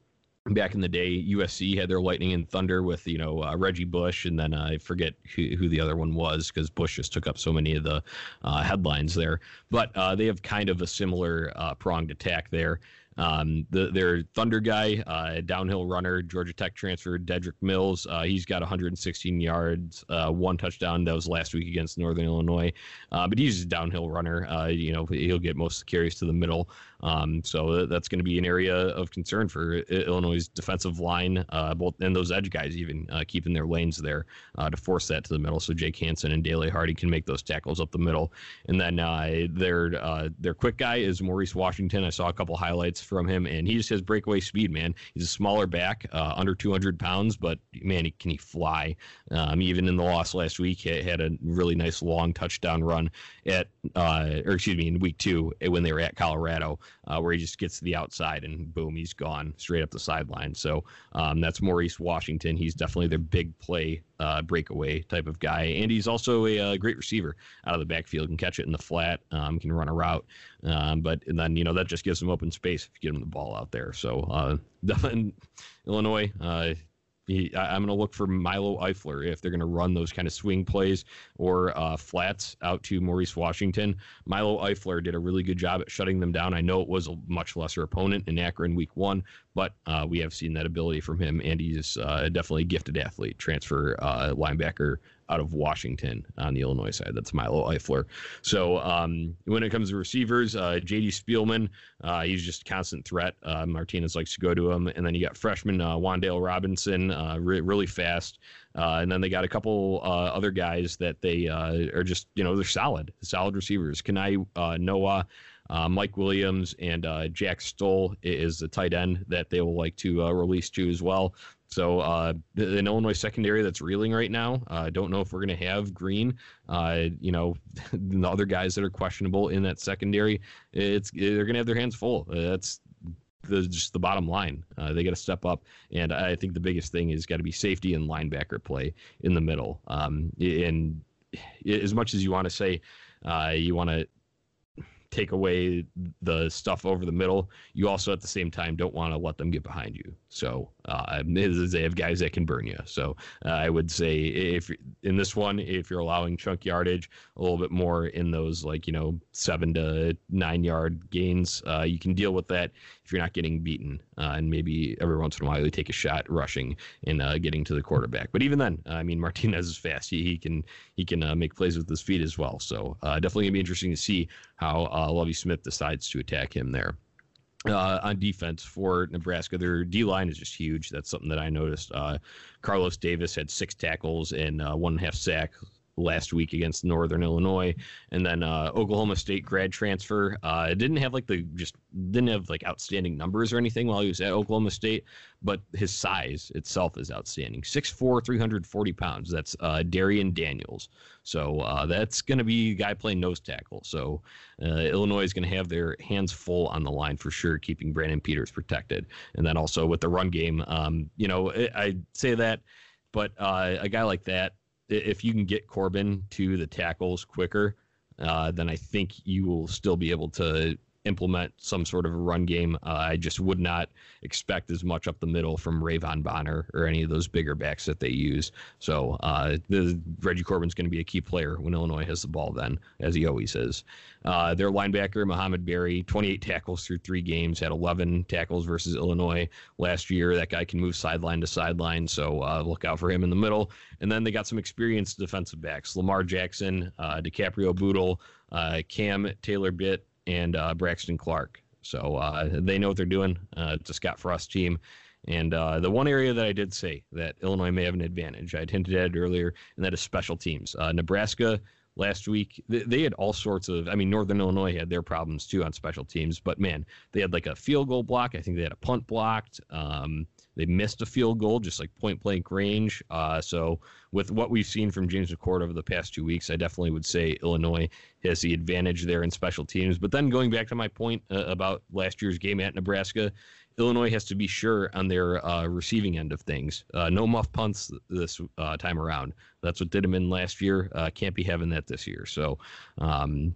back in the day, USC had their lightning and thunder with you know uh, Reggie Bush, and then uh, I forget who, who, the other one was because Bush just took up so many of the uh, headlines there. But uh, they have kind of a similar uh, pronged attack there. Um, the, their Thunder guy, uh, downhill runner, Georgia Tech transfer, Dedrick Mills. Uh, he's got 116 yards, uh, one touchdown. That was last week against Northern Illinois. Uh, but he's a downhill runner. Uh, you know, he'll get most carries to the middle. Um, so that's going to be an area of concern for Illinois' defensive line, uh, both and those edge guys even keeping their lanes there to force that to the middle. So Jake Hansen and Dele Harding can make those tackles up the middle. And then their their quick guy is Maurice Washington. I saw a couple highlights from him, and he just has breakaway speed, man. He's a smaller back, uh, under 200 pounds, but man, he, can he fly? Um, even in the loss last week, he had a really nice long touchdown run at, uh, or excuse me, in week two when they were at Colorado, uh, where he just gets to the outside and boom, he's gone straight up the sideline. So um, that's Maurice Washington. He's definitely their big play uh, breakaway type of guy, and he's also a, a, uh, great receiver out of the backfield. Can catch it in the flat, um, can run a route, um, but and then you know that just gives him open space if you get him the ball out there. So uh, Illinois, uh, he, I, am going to look for Milo Eifler if they're going to run those kind of swing plays or uh, flats out to Maurice Washington. Milo Eifler did a really good job at shutting them down. I know it was a much lesser opponent in Akron week one, but uh, we have seen that ability from him, and he's uh, definitely a gifted athlete, transfer uh, linebacker out of Washington on the Illinois side. That's Milo Eifler. So um, when it comes to receivers, uh, J.D. Spielman, uh, he's just a constant threat. Uh, Martinez likes to go to him, and then you got freshman uh, Wan'Dale Robinson, uh, re- really fast. Uh, and then they got a couple other guys that they are just you know they're solid, solid receivers. Kani Noa. Uh, Mike Williams and uh, Jack Stoll is the tight end that they will like to uh, release to as well. So uh, an Illinois secondary that's reeling right now. I uh, don't know if we're going to have Green. Uh, you know, the other guys that are questionable in that secondary. It's they're going to have their hands full. Uh, that's the, just the bottom line. Uh, they got to step up, and I think the biggest thing is got to be safety and linebacker play in the middle. Um, and as much as you want to say uh, you want to take away the stuff over the middle, you also at the same time don't want to let them get behind you. So uh, they have guys that can burn you. So uh, I would say if in this one, if you're allowing chunk yardage a little bit more in those like you know seven to nine yard gains, uh, you can deal with that if you're not getting beaten. Uh, and maybe every once in a while you take a shot rushing and uh, getting to the quarterback. But even then, I mean Martinez is fast. He, he can he can uh, make plays with his feet as well. So definitely gonna be interesting to see how Lovie Smith decides to attack him there uh, on defense for Nebraska. Their D line is just huge. That's something that I noticed. Uh, Carlos Davis had six tackles and uh, one and a half sack last week against Northern Illinois, and then uh, Oklahoma State grad transfer. Uh, didn't have like the just didn't have like outstanding numbers or anything while he was at Oklahoma State, but his size itself is outstanding. 6'4", 340 pounds. That's uh, Darrion Daniels. So uh, that's going to be a guy playing nose tackle. So uh, Illinois is going to have their hands full on the line for sure, keeping Brandon Peters protected, and then also with the run game. Um, you know, I say that, but uh, a guy like that if you can get Corbin to the tackles quicker, uh, then I think you will still be able to implement some sort of a run game. Uh, I just would not expect as much up the middle from Ra'Von Bonner or any of those bigger backs that they use. So uh, the Reggie Corbin's going to be a key player when Illinois has the ball then, as he always is. Uh, their linebacker, Mohamed Barry, 28 tackles through three games, had 11 tackles versus Illinois last year. That guy can move sideline to sideline, so uh, look out for him in the middle. And then they got some experienced defensive backs, Lamar Jackson, uh, DiCaprio Bootle, uh, Cam Taylor Britt, and uh, Braxton Clark. So uh, they know what they're doing. Uh, it's a Scott Frost team. And uh, the one area that I did say that Illinois may have an advantage, I'd hinted at it earlier, and that is special teams. Uh, Nebraska last week, they, they, had all sorts of, I mean, Northern Illinois had their problems too on special teams, but man, they had like a field goal block. I think they had a punt blocked. Um, they missed a field goal, just like point blank range. Uh, so, with what we've seen from James McCourt over the past two weeks, I definitely would say Illinois has the advantage there in special teams. But then going back to my point uh, about last year's game at Nebraska, Illinois has to be sure on their uh, receiving end of things. Uh, no muff punts this uh, time around. That's what did them in last year. Uh, can't be having that this year. So, um,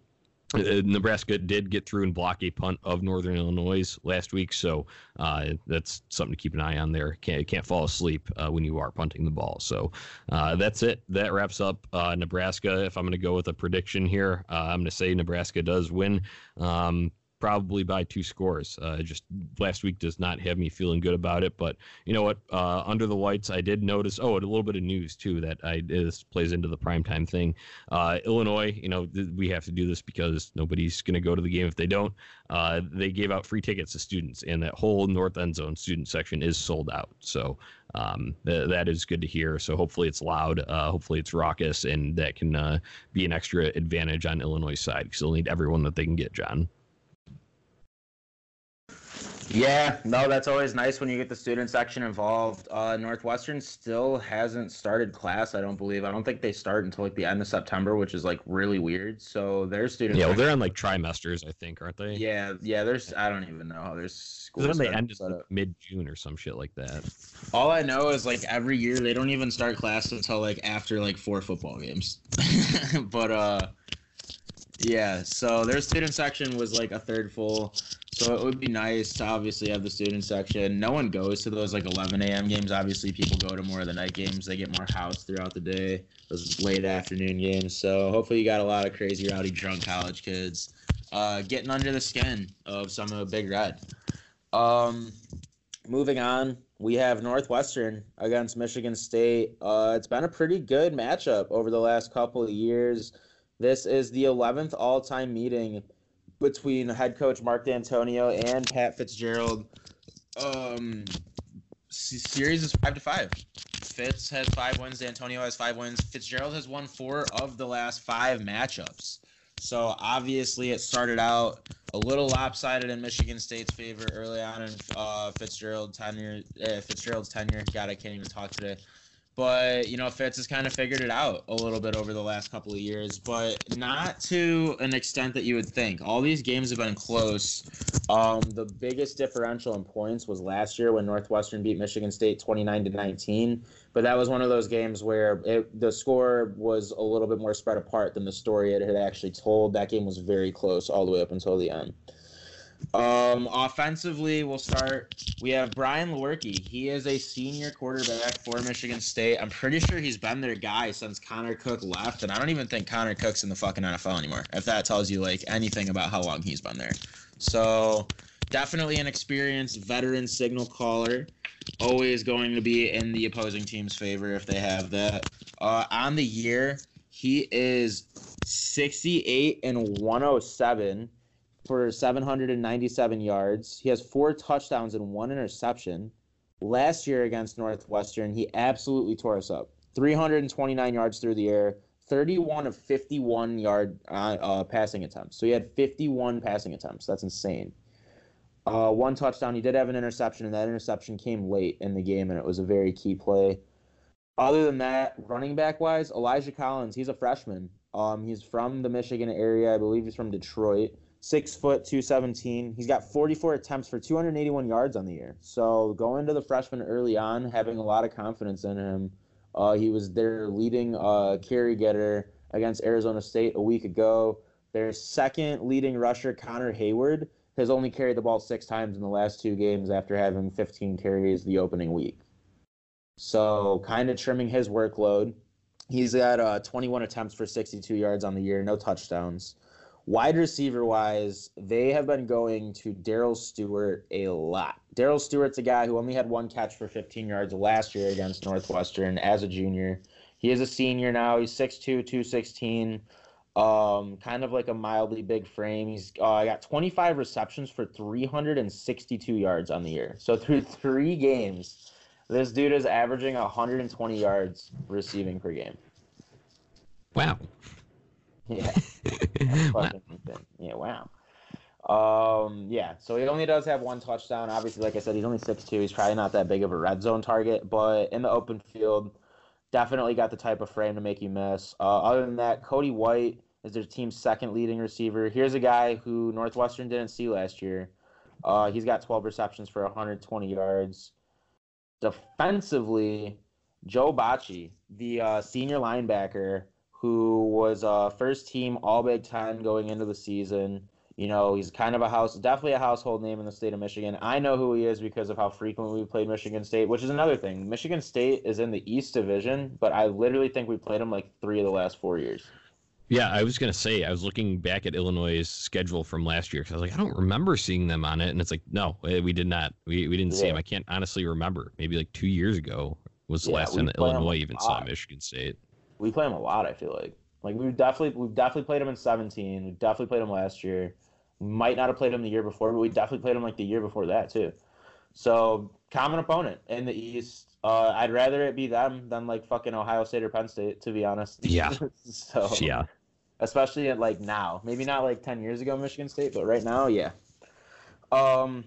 Nebraska did get through and block a punt of Northern Illinois last week, so uh, that's something to keep an eye on there. Can't can't fall asleep uh, when you are punting the ball. So uh, that's it. That wraps up uh, Nebraska. If I'm going to go with a prediction here, uh, I'm going to say Nebraska does win. Um, probably by two scores. Uh, just last week does not have me feeling good about it. But you know what? Uh, under the lights, I did notice. Oh, a little bit of news too that I this plays into the primetime thing. Uh, Illinois, you know, th- we have to do this because nobody's going to go to the game if they don't. Uh, they gave out free tickets to students, and that whole north end zone student section is sold out. So um, th- that is good to hear. So hopefully it's loud, uh, hopefully it's raucous, and that can uh, be an extra advantage on Illinois' side because they'll need everyone that they can get. John. Yeah, no, that's always nice when you get the student section involved. Uh, Northwestern still hasn't started class, I don't believe. I don't think they start until like the end of September, which is like really weird. So their student Yeah, well, they're on like trimesters, I think, aren't they? yeah, yeah, there's I don't even know how their school then they end set up. mid June or some shit like that. All I know is like every year they don't even start class until like after like four football games. but uh yeah, so their student section was like a third full. So it would be nice to obviously have the student section. No one goes to those like 11 a.m. games. Obviously, people go to more of the night games. They get more house throughout the day. Those late afternoon games. So hopefully, you got a lot of crazy, rowdy, drunk college kids uh, getting under the skin of some of the Big Red. Um, moving on, we have Northwestern against Michigan State. Uh, it's been a pretty good matchup over the last couple of years. This is the 11th all time meeting between head coach Mark Dantonio and Pat Fitzgerald. Um, series is five to five. Fitz has five wins. Dantonio has five wins. Fitzgerald has won four of the last five matchups. So obviously, it started out a little lopsided in Michigan State's favor early on in uh, Fitzgerald tenure. Uh, Fitzgerald's tenure. God, I can't even talk today. But you know, Fitz has kind of figured it out a little bit over the last couple of years, but not to an extent that you would think. All these games have been close. Um, the biggest differential in points was last year when Northwestern beat Michigan State 29 to 19. But that was one of those games where it, the score was a little bit more spread apart than the story it had actually told. That game was very close all the way up until the end. Um, offensively, we'll start. We have Brian Lewerke. He is a senior quarterback for Michigan State. I'm pretty sure he's been their guy since Connor Cook left, and I don't even think Connor Cook's in the fucking NFL anymore. If that tells you like anything about how long he's been there, so definitely an experienced veteran signal caller. Always going to be in the opposing team's favor if they have that. Uh, on the year, he is 68 and 107 for 797 yards. He has four touchdowns and one interception. Last year against Northwestern, he absolutely tore us up. 329 yards through the air, 31 of 51 yard uh, uh, passing attempts. So he had 51 passing attempts. That's insane. Uh, one touchdown. He did have an interception, and that interception came late in the game, and it was a very key play. Other than that, running back wise, Elijah Collins, he's a freshman. Um, he's from the Michigan area. I believe he's from Detroit. Six foot, 217. He's got 44 attempts for 281 yards on the year. So going to the freshman early on, having a lot of confidence in him. Uh, he was their leading uh, carry getter against Arizona State a week ago. Their second leading rusher, Connor Heyward, has only carried the ball six times in the last two games after having 15 carries the opening week. So kind of trimming his workload. He's at uh, 21 attempts for 62 yards on the year, no touchdowns. Wide receiver wise, they have been going to Darrell Stewart a lot. Darrell Stewart's a guy who only had one catch for 15 yards last year against Northwestern as a junior. He is a senior now. He's 6'2, 216 um, kind of like a mildly big frame. He's uh, got 25 receptions for 362 yards on the year. So through three games, this dude is averaging 120 yards receiving per game. Wow. Yeah, fucking insane. yeah, wow. Um, yeah, so he only does have one touchdown. Obviously, like I said, he's only 6'2". He's probably not that big of a red zone target, but in the open field, definitely got the type of frame to make you miss. Uh, other than that, Cody White is their team's second leading receiver. Here's a guy who Northwestern didn't see last year. Uh, he's got 12 receptions for 120 yards. Defensively, Joe Bachie, the uh, senior linebacker who was uh, first team All Big Ten going into the season. You know, he's kind of a house, definitely a household name in the state of Michigan. I know who he is because of how frequently we played Michigan State, which is another thing. Michigan State is in the East Division, but I literally think we played them like three of the last four years. Yeah, I was gonna say I was looking back at Illinois' schedule from last year because I was like, I don't remember seeing them on it, and it's like, no, we did not. We we didn't see Yeah. them. I can't honestly remember. Maybe like two years ago was the Yeah, last time that Illinois even saw. Michigan State. We play them a lot. I feel like like we've definitely we've definitely played them in 17. We definitely played them last year. Might not have played them the year before, but we definitely played them like the year before that too. So common opponent in the East. Uh, I'd rather it be them than like fucking Ohio State or Penn State, to be honest. Yeah. so Yeah, especially at like now, maybe not like 10 years ago, Michigan State, but right now, yeah. Um,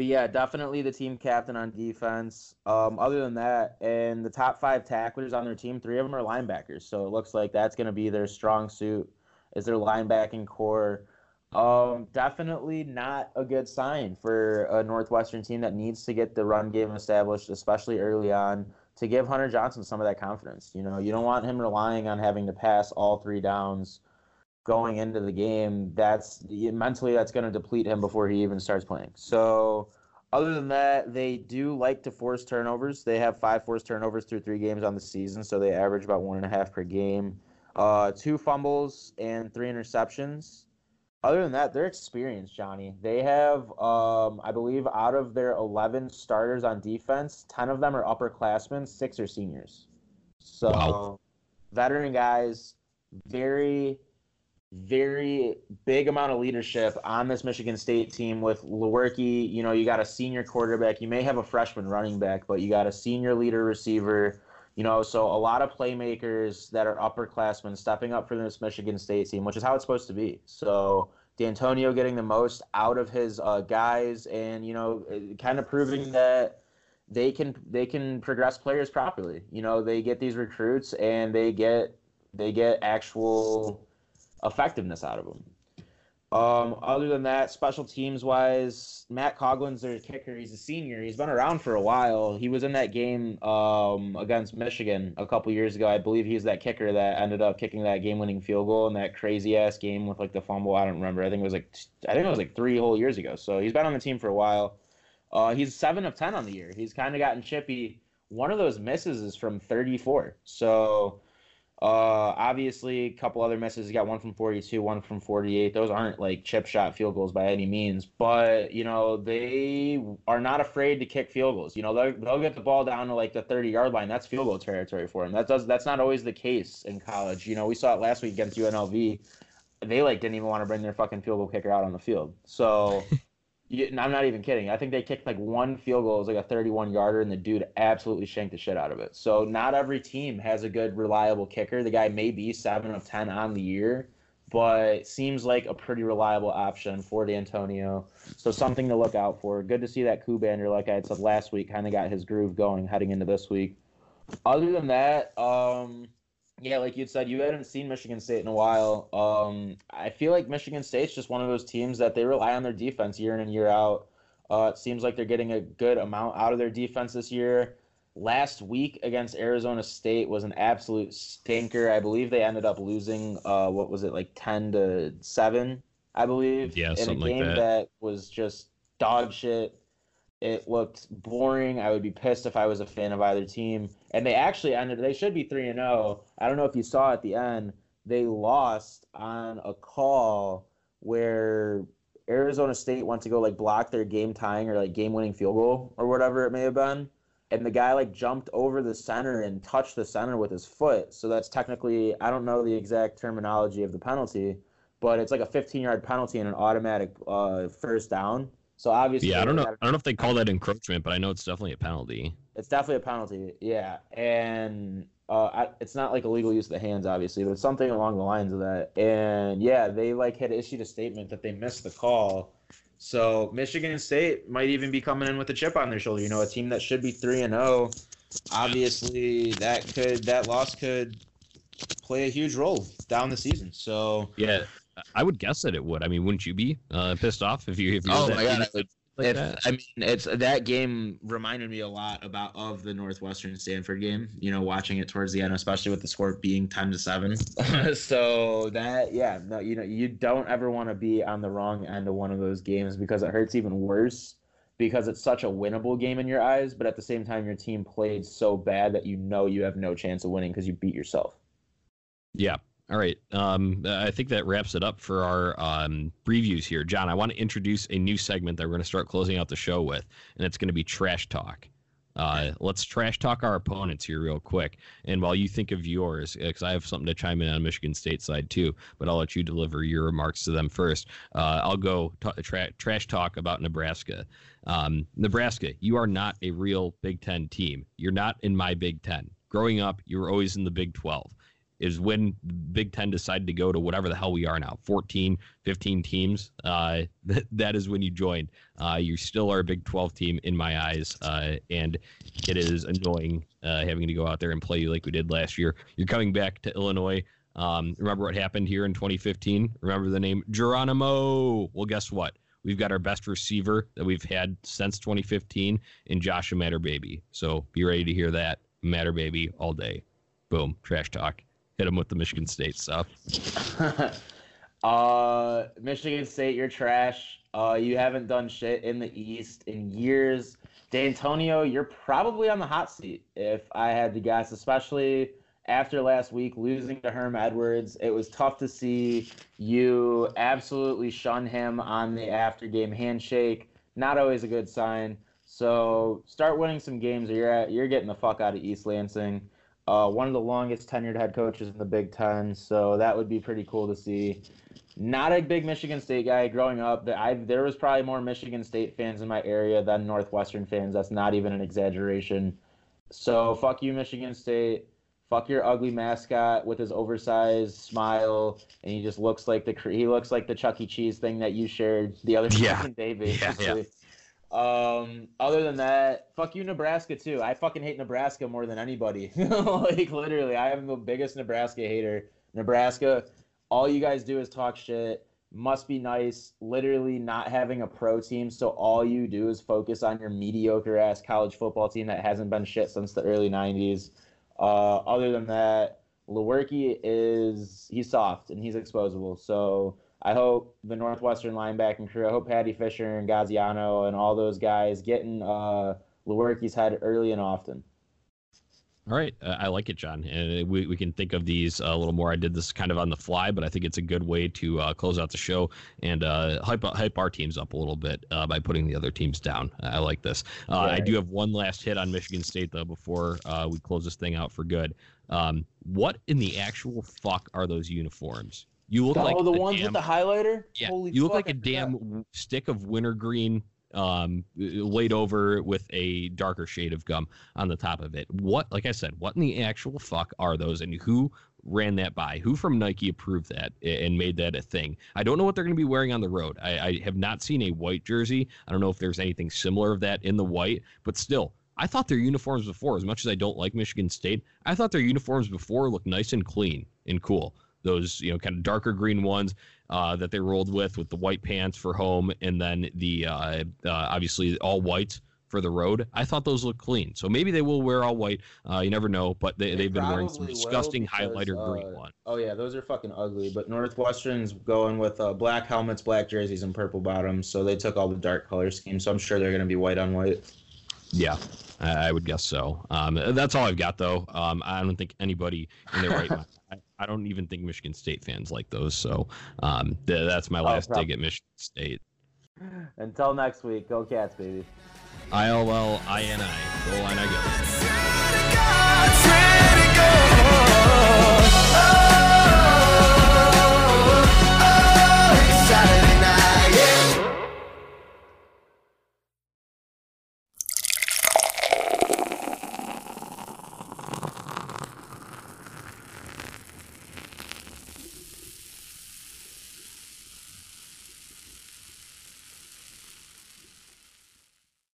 but yeah, definitely the team captain on defense. Um, other than that, and the top five tacklers on their team, three of them are linebackers. So it looks like that's going to be their strong suit, is their linebacking core. Um, definitely not a good sign for a Northwestern team that needs to get the run game established, especially early on, to give Hunter Johnson some of that confidence. You know, you don't want him relying on having to pass all three downs going into the game. That's mentally that's going to deplete him before he even starts playing. So, other than that, they do like to force turnovers. They have five forced turnovers through three games on the season, so they average about one and a half per game. Uh, two fumbles and three interceptions. Other than that, they're experienced, Johnny. They have, um, I believe, out of their 11 starters on defense, 10 of them are upperclassmen, six are seniors. So, Wow. veteran guys, very, very big amount of leadership on this Michigan State team with Lewerke. You know, you got a senior quarterback. You may have a freshman running back, but you got a senior leader receiver. You know, so a lot of playmakers that are upperclassmen stepping up for this Michigan State team, which is how it's supposed to be. So Dantonio getting the most out of his uh, guys, and you know, kind of proving that they can they can progress players properly. You know, they get these recruits and they get they get actual effectiveness out of them. Um, other than that, special teams wise, Matt Coghlin's their kicker. He's a senior. He's been around for a while. He was in that game um, against Michigan a couple years ago. I believe he's that kicker that ended up kicking that game-winning field goal in that crazy ass game with like the fumble. I don't remember. I think it was like I think it was like three whole years ago. So he's been on the team for a while. Uh, he's seven of ten on the year. He's kind of gotten chippy. One of those misses is from 34. So uh, obviously, a couple other misses. He got one from 42, one from 48. Those aren't like chip shot field goals by any means, but you know they are not afraid to kick field goals. You know they'll, they'll get the ball down to like the 30 yard line. That's field goal territory for them. That does that's not always the case in college. You know we saw it last week against UNLV. They like didn't even want to bring their fucking field goal kicker out on the field. So. You, I'm not even kidding. I think they kicked like one field goal. It was like a 31 yarder, and the dude absolutely shanked the shit out of it. So not every team has a good, reliable kicker. The guy may be seven of 10 on the year, but seems like a pretty reliable option for Dantonio. So something to look out for. Good to see that Kuhbander, like I had said last week, kind of got his groove going heading into this week. Other than that, um, yeah, like you said, you hadn't seen Michigan State in a while. Um, I feel like Michigan State's just one of those teams that they rely on their defense year in and year out. Uh, it seems like they're getting a good amount out of their defense this year. Last week against Arizona State was an absolute stinker. I believe they ended up losing. Uh, what was it like ten to seven? I believe. Yeah, in a like game that. was just dog shit. It looked boring. I would be pissed if I was a fan of either team. And they actually ended. They should be three and zero. I don't know if you saw at the end. They lost on a call where Arizona State went to go like block their game tying or like game winning field goal or whatever it may have been. And the guy like jumped over the center and touched the center with his foot. So that's technically I don't know the exact terminology of the penalty, but it's like a 15 yard penalty and an automatic uh, first down. So obviously, Yeah, I don't know. I don't know if they call that encroachment, but I know it's definitely a penalty. it's definitely a penalty. Yeah, and uh, I, it's not like illegal use of the hands, obviously, but it's something along the lines of that. And yeah, they like had issued a statement that they missed the call. So Michigan State might even be coming in with a chip on their shoulder. You know, a team that should be three and zero. Obviously, that could that loss could play a huge role down the season. So Yeah, I would guess that it would. I mean, wouldn't you be uh, pissed off if you if you Oh my god. I would like if that. I mean, it's that game reminded me a lot about of the Northwestern Stanford game. You know, watching it towards the end, especially with the score being ten to seven. so that, yeah, no, you know, you don't ever want to be on the wrong end of one of those games because it hurts even worse because it's such a winnable game in your eyes, but at the same time, your team played so bad that you know you have no chance of winning because you beat yourself. Yeah. All right. Um, I think that wraps it up for our um, previews here. John, I want to introduce a new segment that we're going to start closing out the show with, and it's going to be trash talk. Uh, let's trash talk our opponents here real quick. And while you think of yours, because I have something to chime in on Michigan State side too, but I'll let you deliver your remarks to them first. Uh, I'll go t- tra- trash talk about Nebraska. Um, Nebraska, you are not a real Big Ten team. You're not in my Big Ten. Growing up, you were always in the Big 12 is when Big Ten decided to go to whatever the hell we are now 14, 15 teams. Uh, that, that is when you joined. Uh, you still are a Big 12 team in my eyes. Uh, and it is annoying uh, having to go out there and play you like we did last year. You're coming back to Illinois. Um, remember what happened here in 2015? Remember the name Geronimo? Well, guess what? We've got our best receiver that we've had since 2015 in Josh Imatorbhebhe. So be ready to hear that Imatorbhebhe all day. Boom, trash talk hit him with the Michigan State stuff. uh, Michigan State, you're trash. Uh, you haven't done shit in the East in years. Dantonio, you're probably on the hot seat if I had to guess, especially after last week losing to Herm Edwards. It was tough to see you absolutely shun him on the after game handshake. Not always a good sign. So start winning some games, or you're at, you're getting the fuck out of East Lansing. Uh, one of the longest tenured head coaches in the Big Ten, so that would be pretty cool to see. Not a big Michigan State guy growing up. I there was probably more Michigan State fans in my area than Northwestern fans. That's not even an exaggeration. So fuck you, Michigan State. Fuck your ugly mascot with his oversized smile, and he just looks like the he looks like the Chuck E. Cheese thing that you shared the other Yeah. day, Yeah, basically. Um, other than that, fuck you, Nebraska too. I fucking hate Nebraska more than anybody. like literally, I am the biggest Nebraska hater. Nebraska, all you guys do is talk shit. Must be nice. Literally not having a pro team, so all you do is focus on your mediocre ass college football team that hasn't been shit since the early '90s. Uh, other than that, Lewerke is he's soft and he's exposable. So I hope the Northwestern linebacking crew, I hope Paddy Fisher and Gaziano and all those guys getting uh, Lewerke's head early and often. All right, uh, I like it, John. And we, we can think of these a little more. I did this kind of on the fly, but I think it's a good way to uh, close out the show and uh, hype hype our teams up a little bit uh, by putting the other teams down. I like this. Uh, I do have one last hit on Michigan State though before uh, we close this thing out for good. Um, what in the actual fuck are those uniforms? You look oh, like the ones damn- with the highlighter? Yeah, Holy you look like a damn stick of wintergreen um laid over with a darker shade of gum on the top of it. What like I said, what in the actual fuck are those and who ran that by? Who from Nike approved that and made that a thing? I don't know what they're going to be wearing on the road. I, I have not seen a white jersey. I don't know if there's anything similar of that in the white, but still, I thought their uniforms before, as much as I don't like Michigan State, I thought their uniforms before looked nice and clean and cool. Those you know kind of darker green ones uh, that they rolled with with the white pants for home and then the uh, uh, obviously all white for the road. I thought those looked clean. So maybe they will wear all white. Uh, you never know, but they, They they've been wearing some disgusting because, highlighter green uh, one. Oh yeah, those are fucking ugly. But Northwestern's going with uh, black helmets, black jerseys, and purple bottoms. So they took all the dark color schemes. So I'm sure they're gonna be white on white. Yeah, I, I would guess so. Um, that's all I've got though. Um, I don't think anybody in their right mind. I don't even think Michigan State fans like those. So um, th- that's my oh, last oh, dig at Michigan State. Until next week, go Cats, baby. I L L I N I. Go line I go.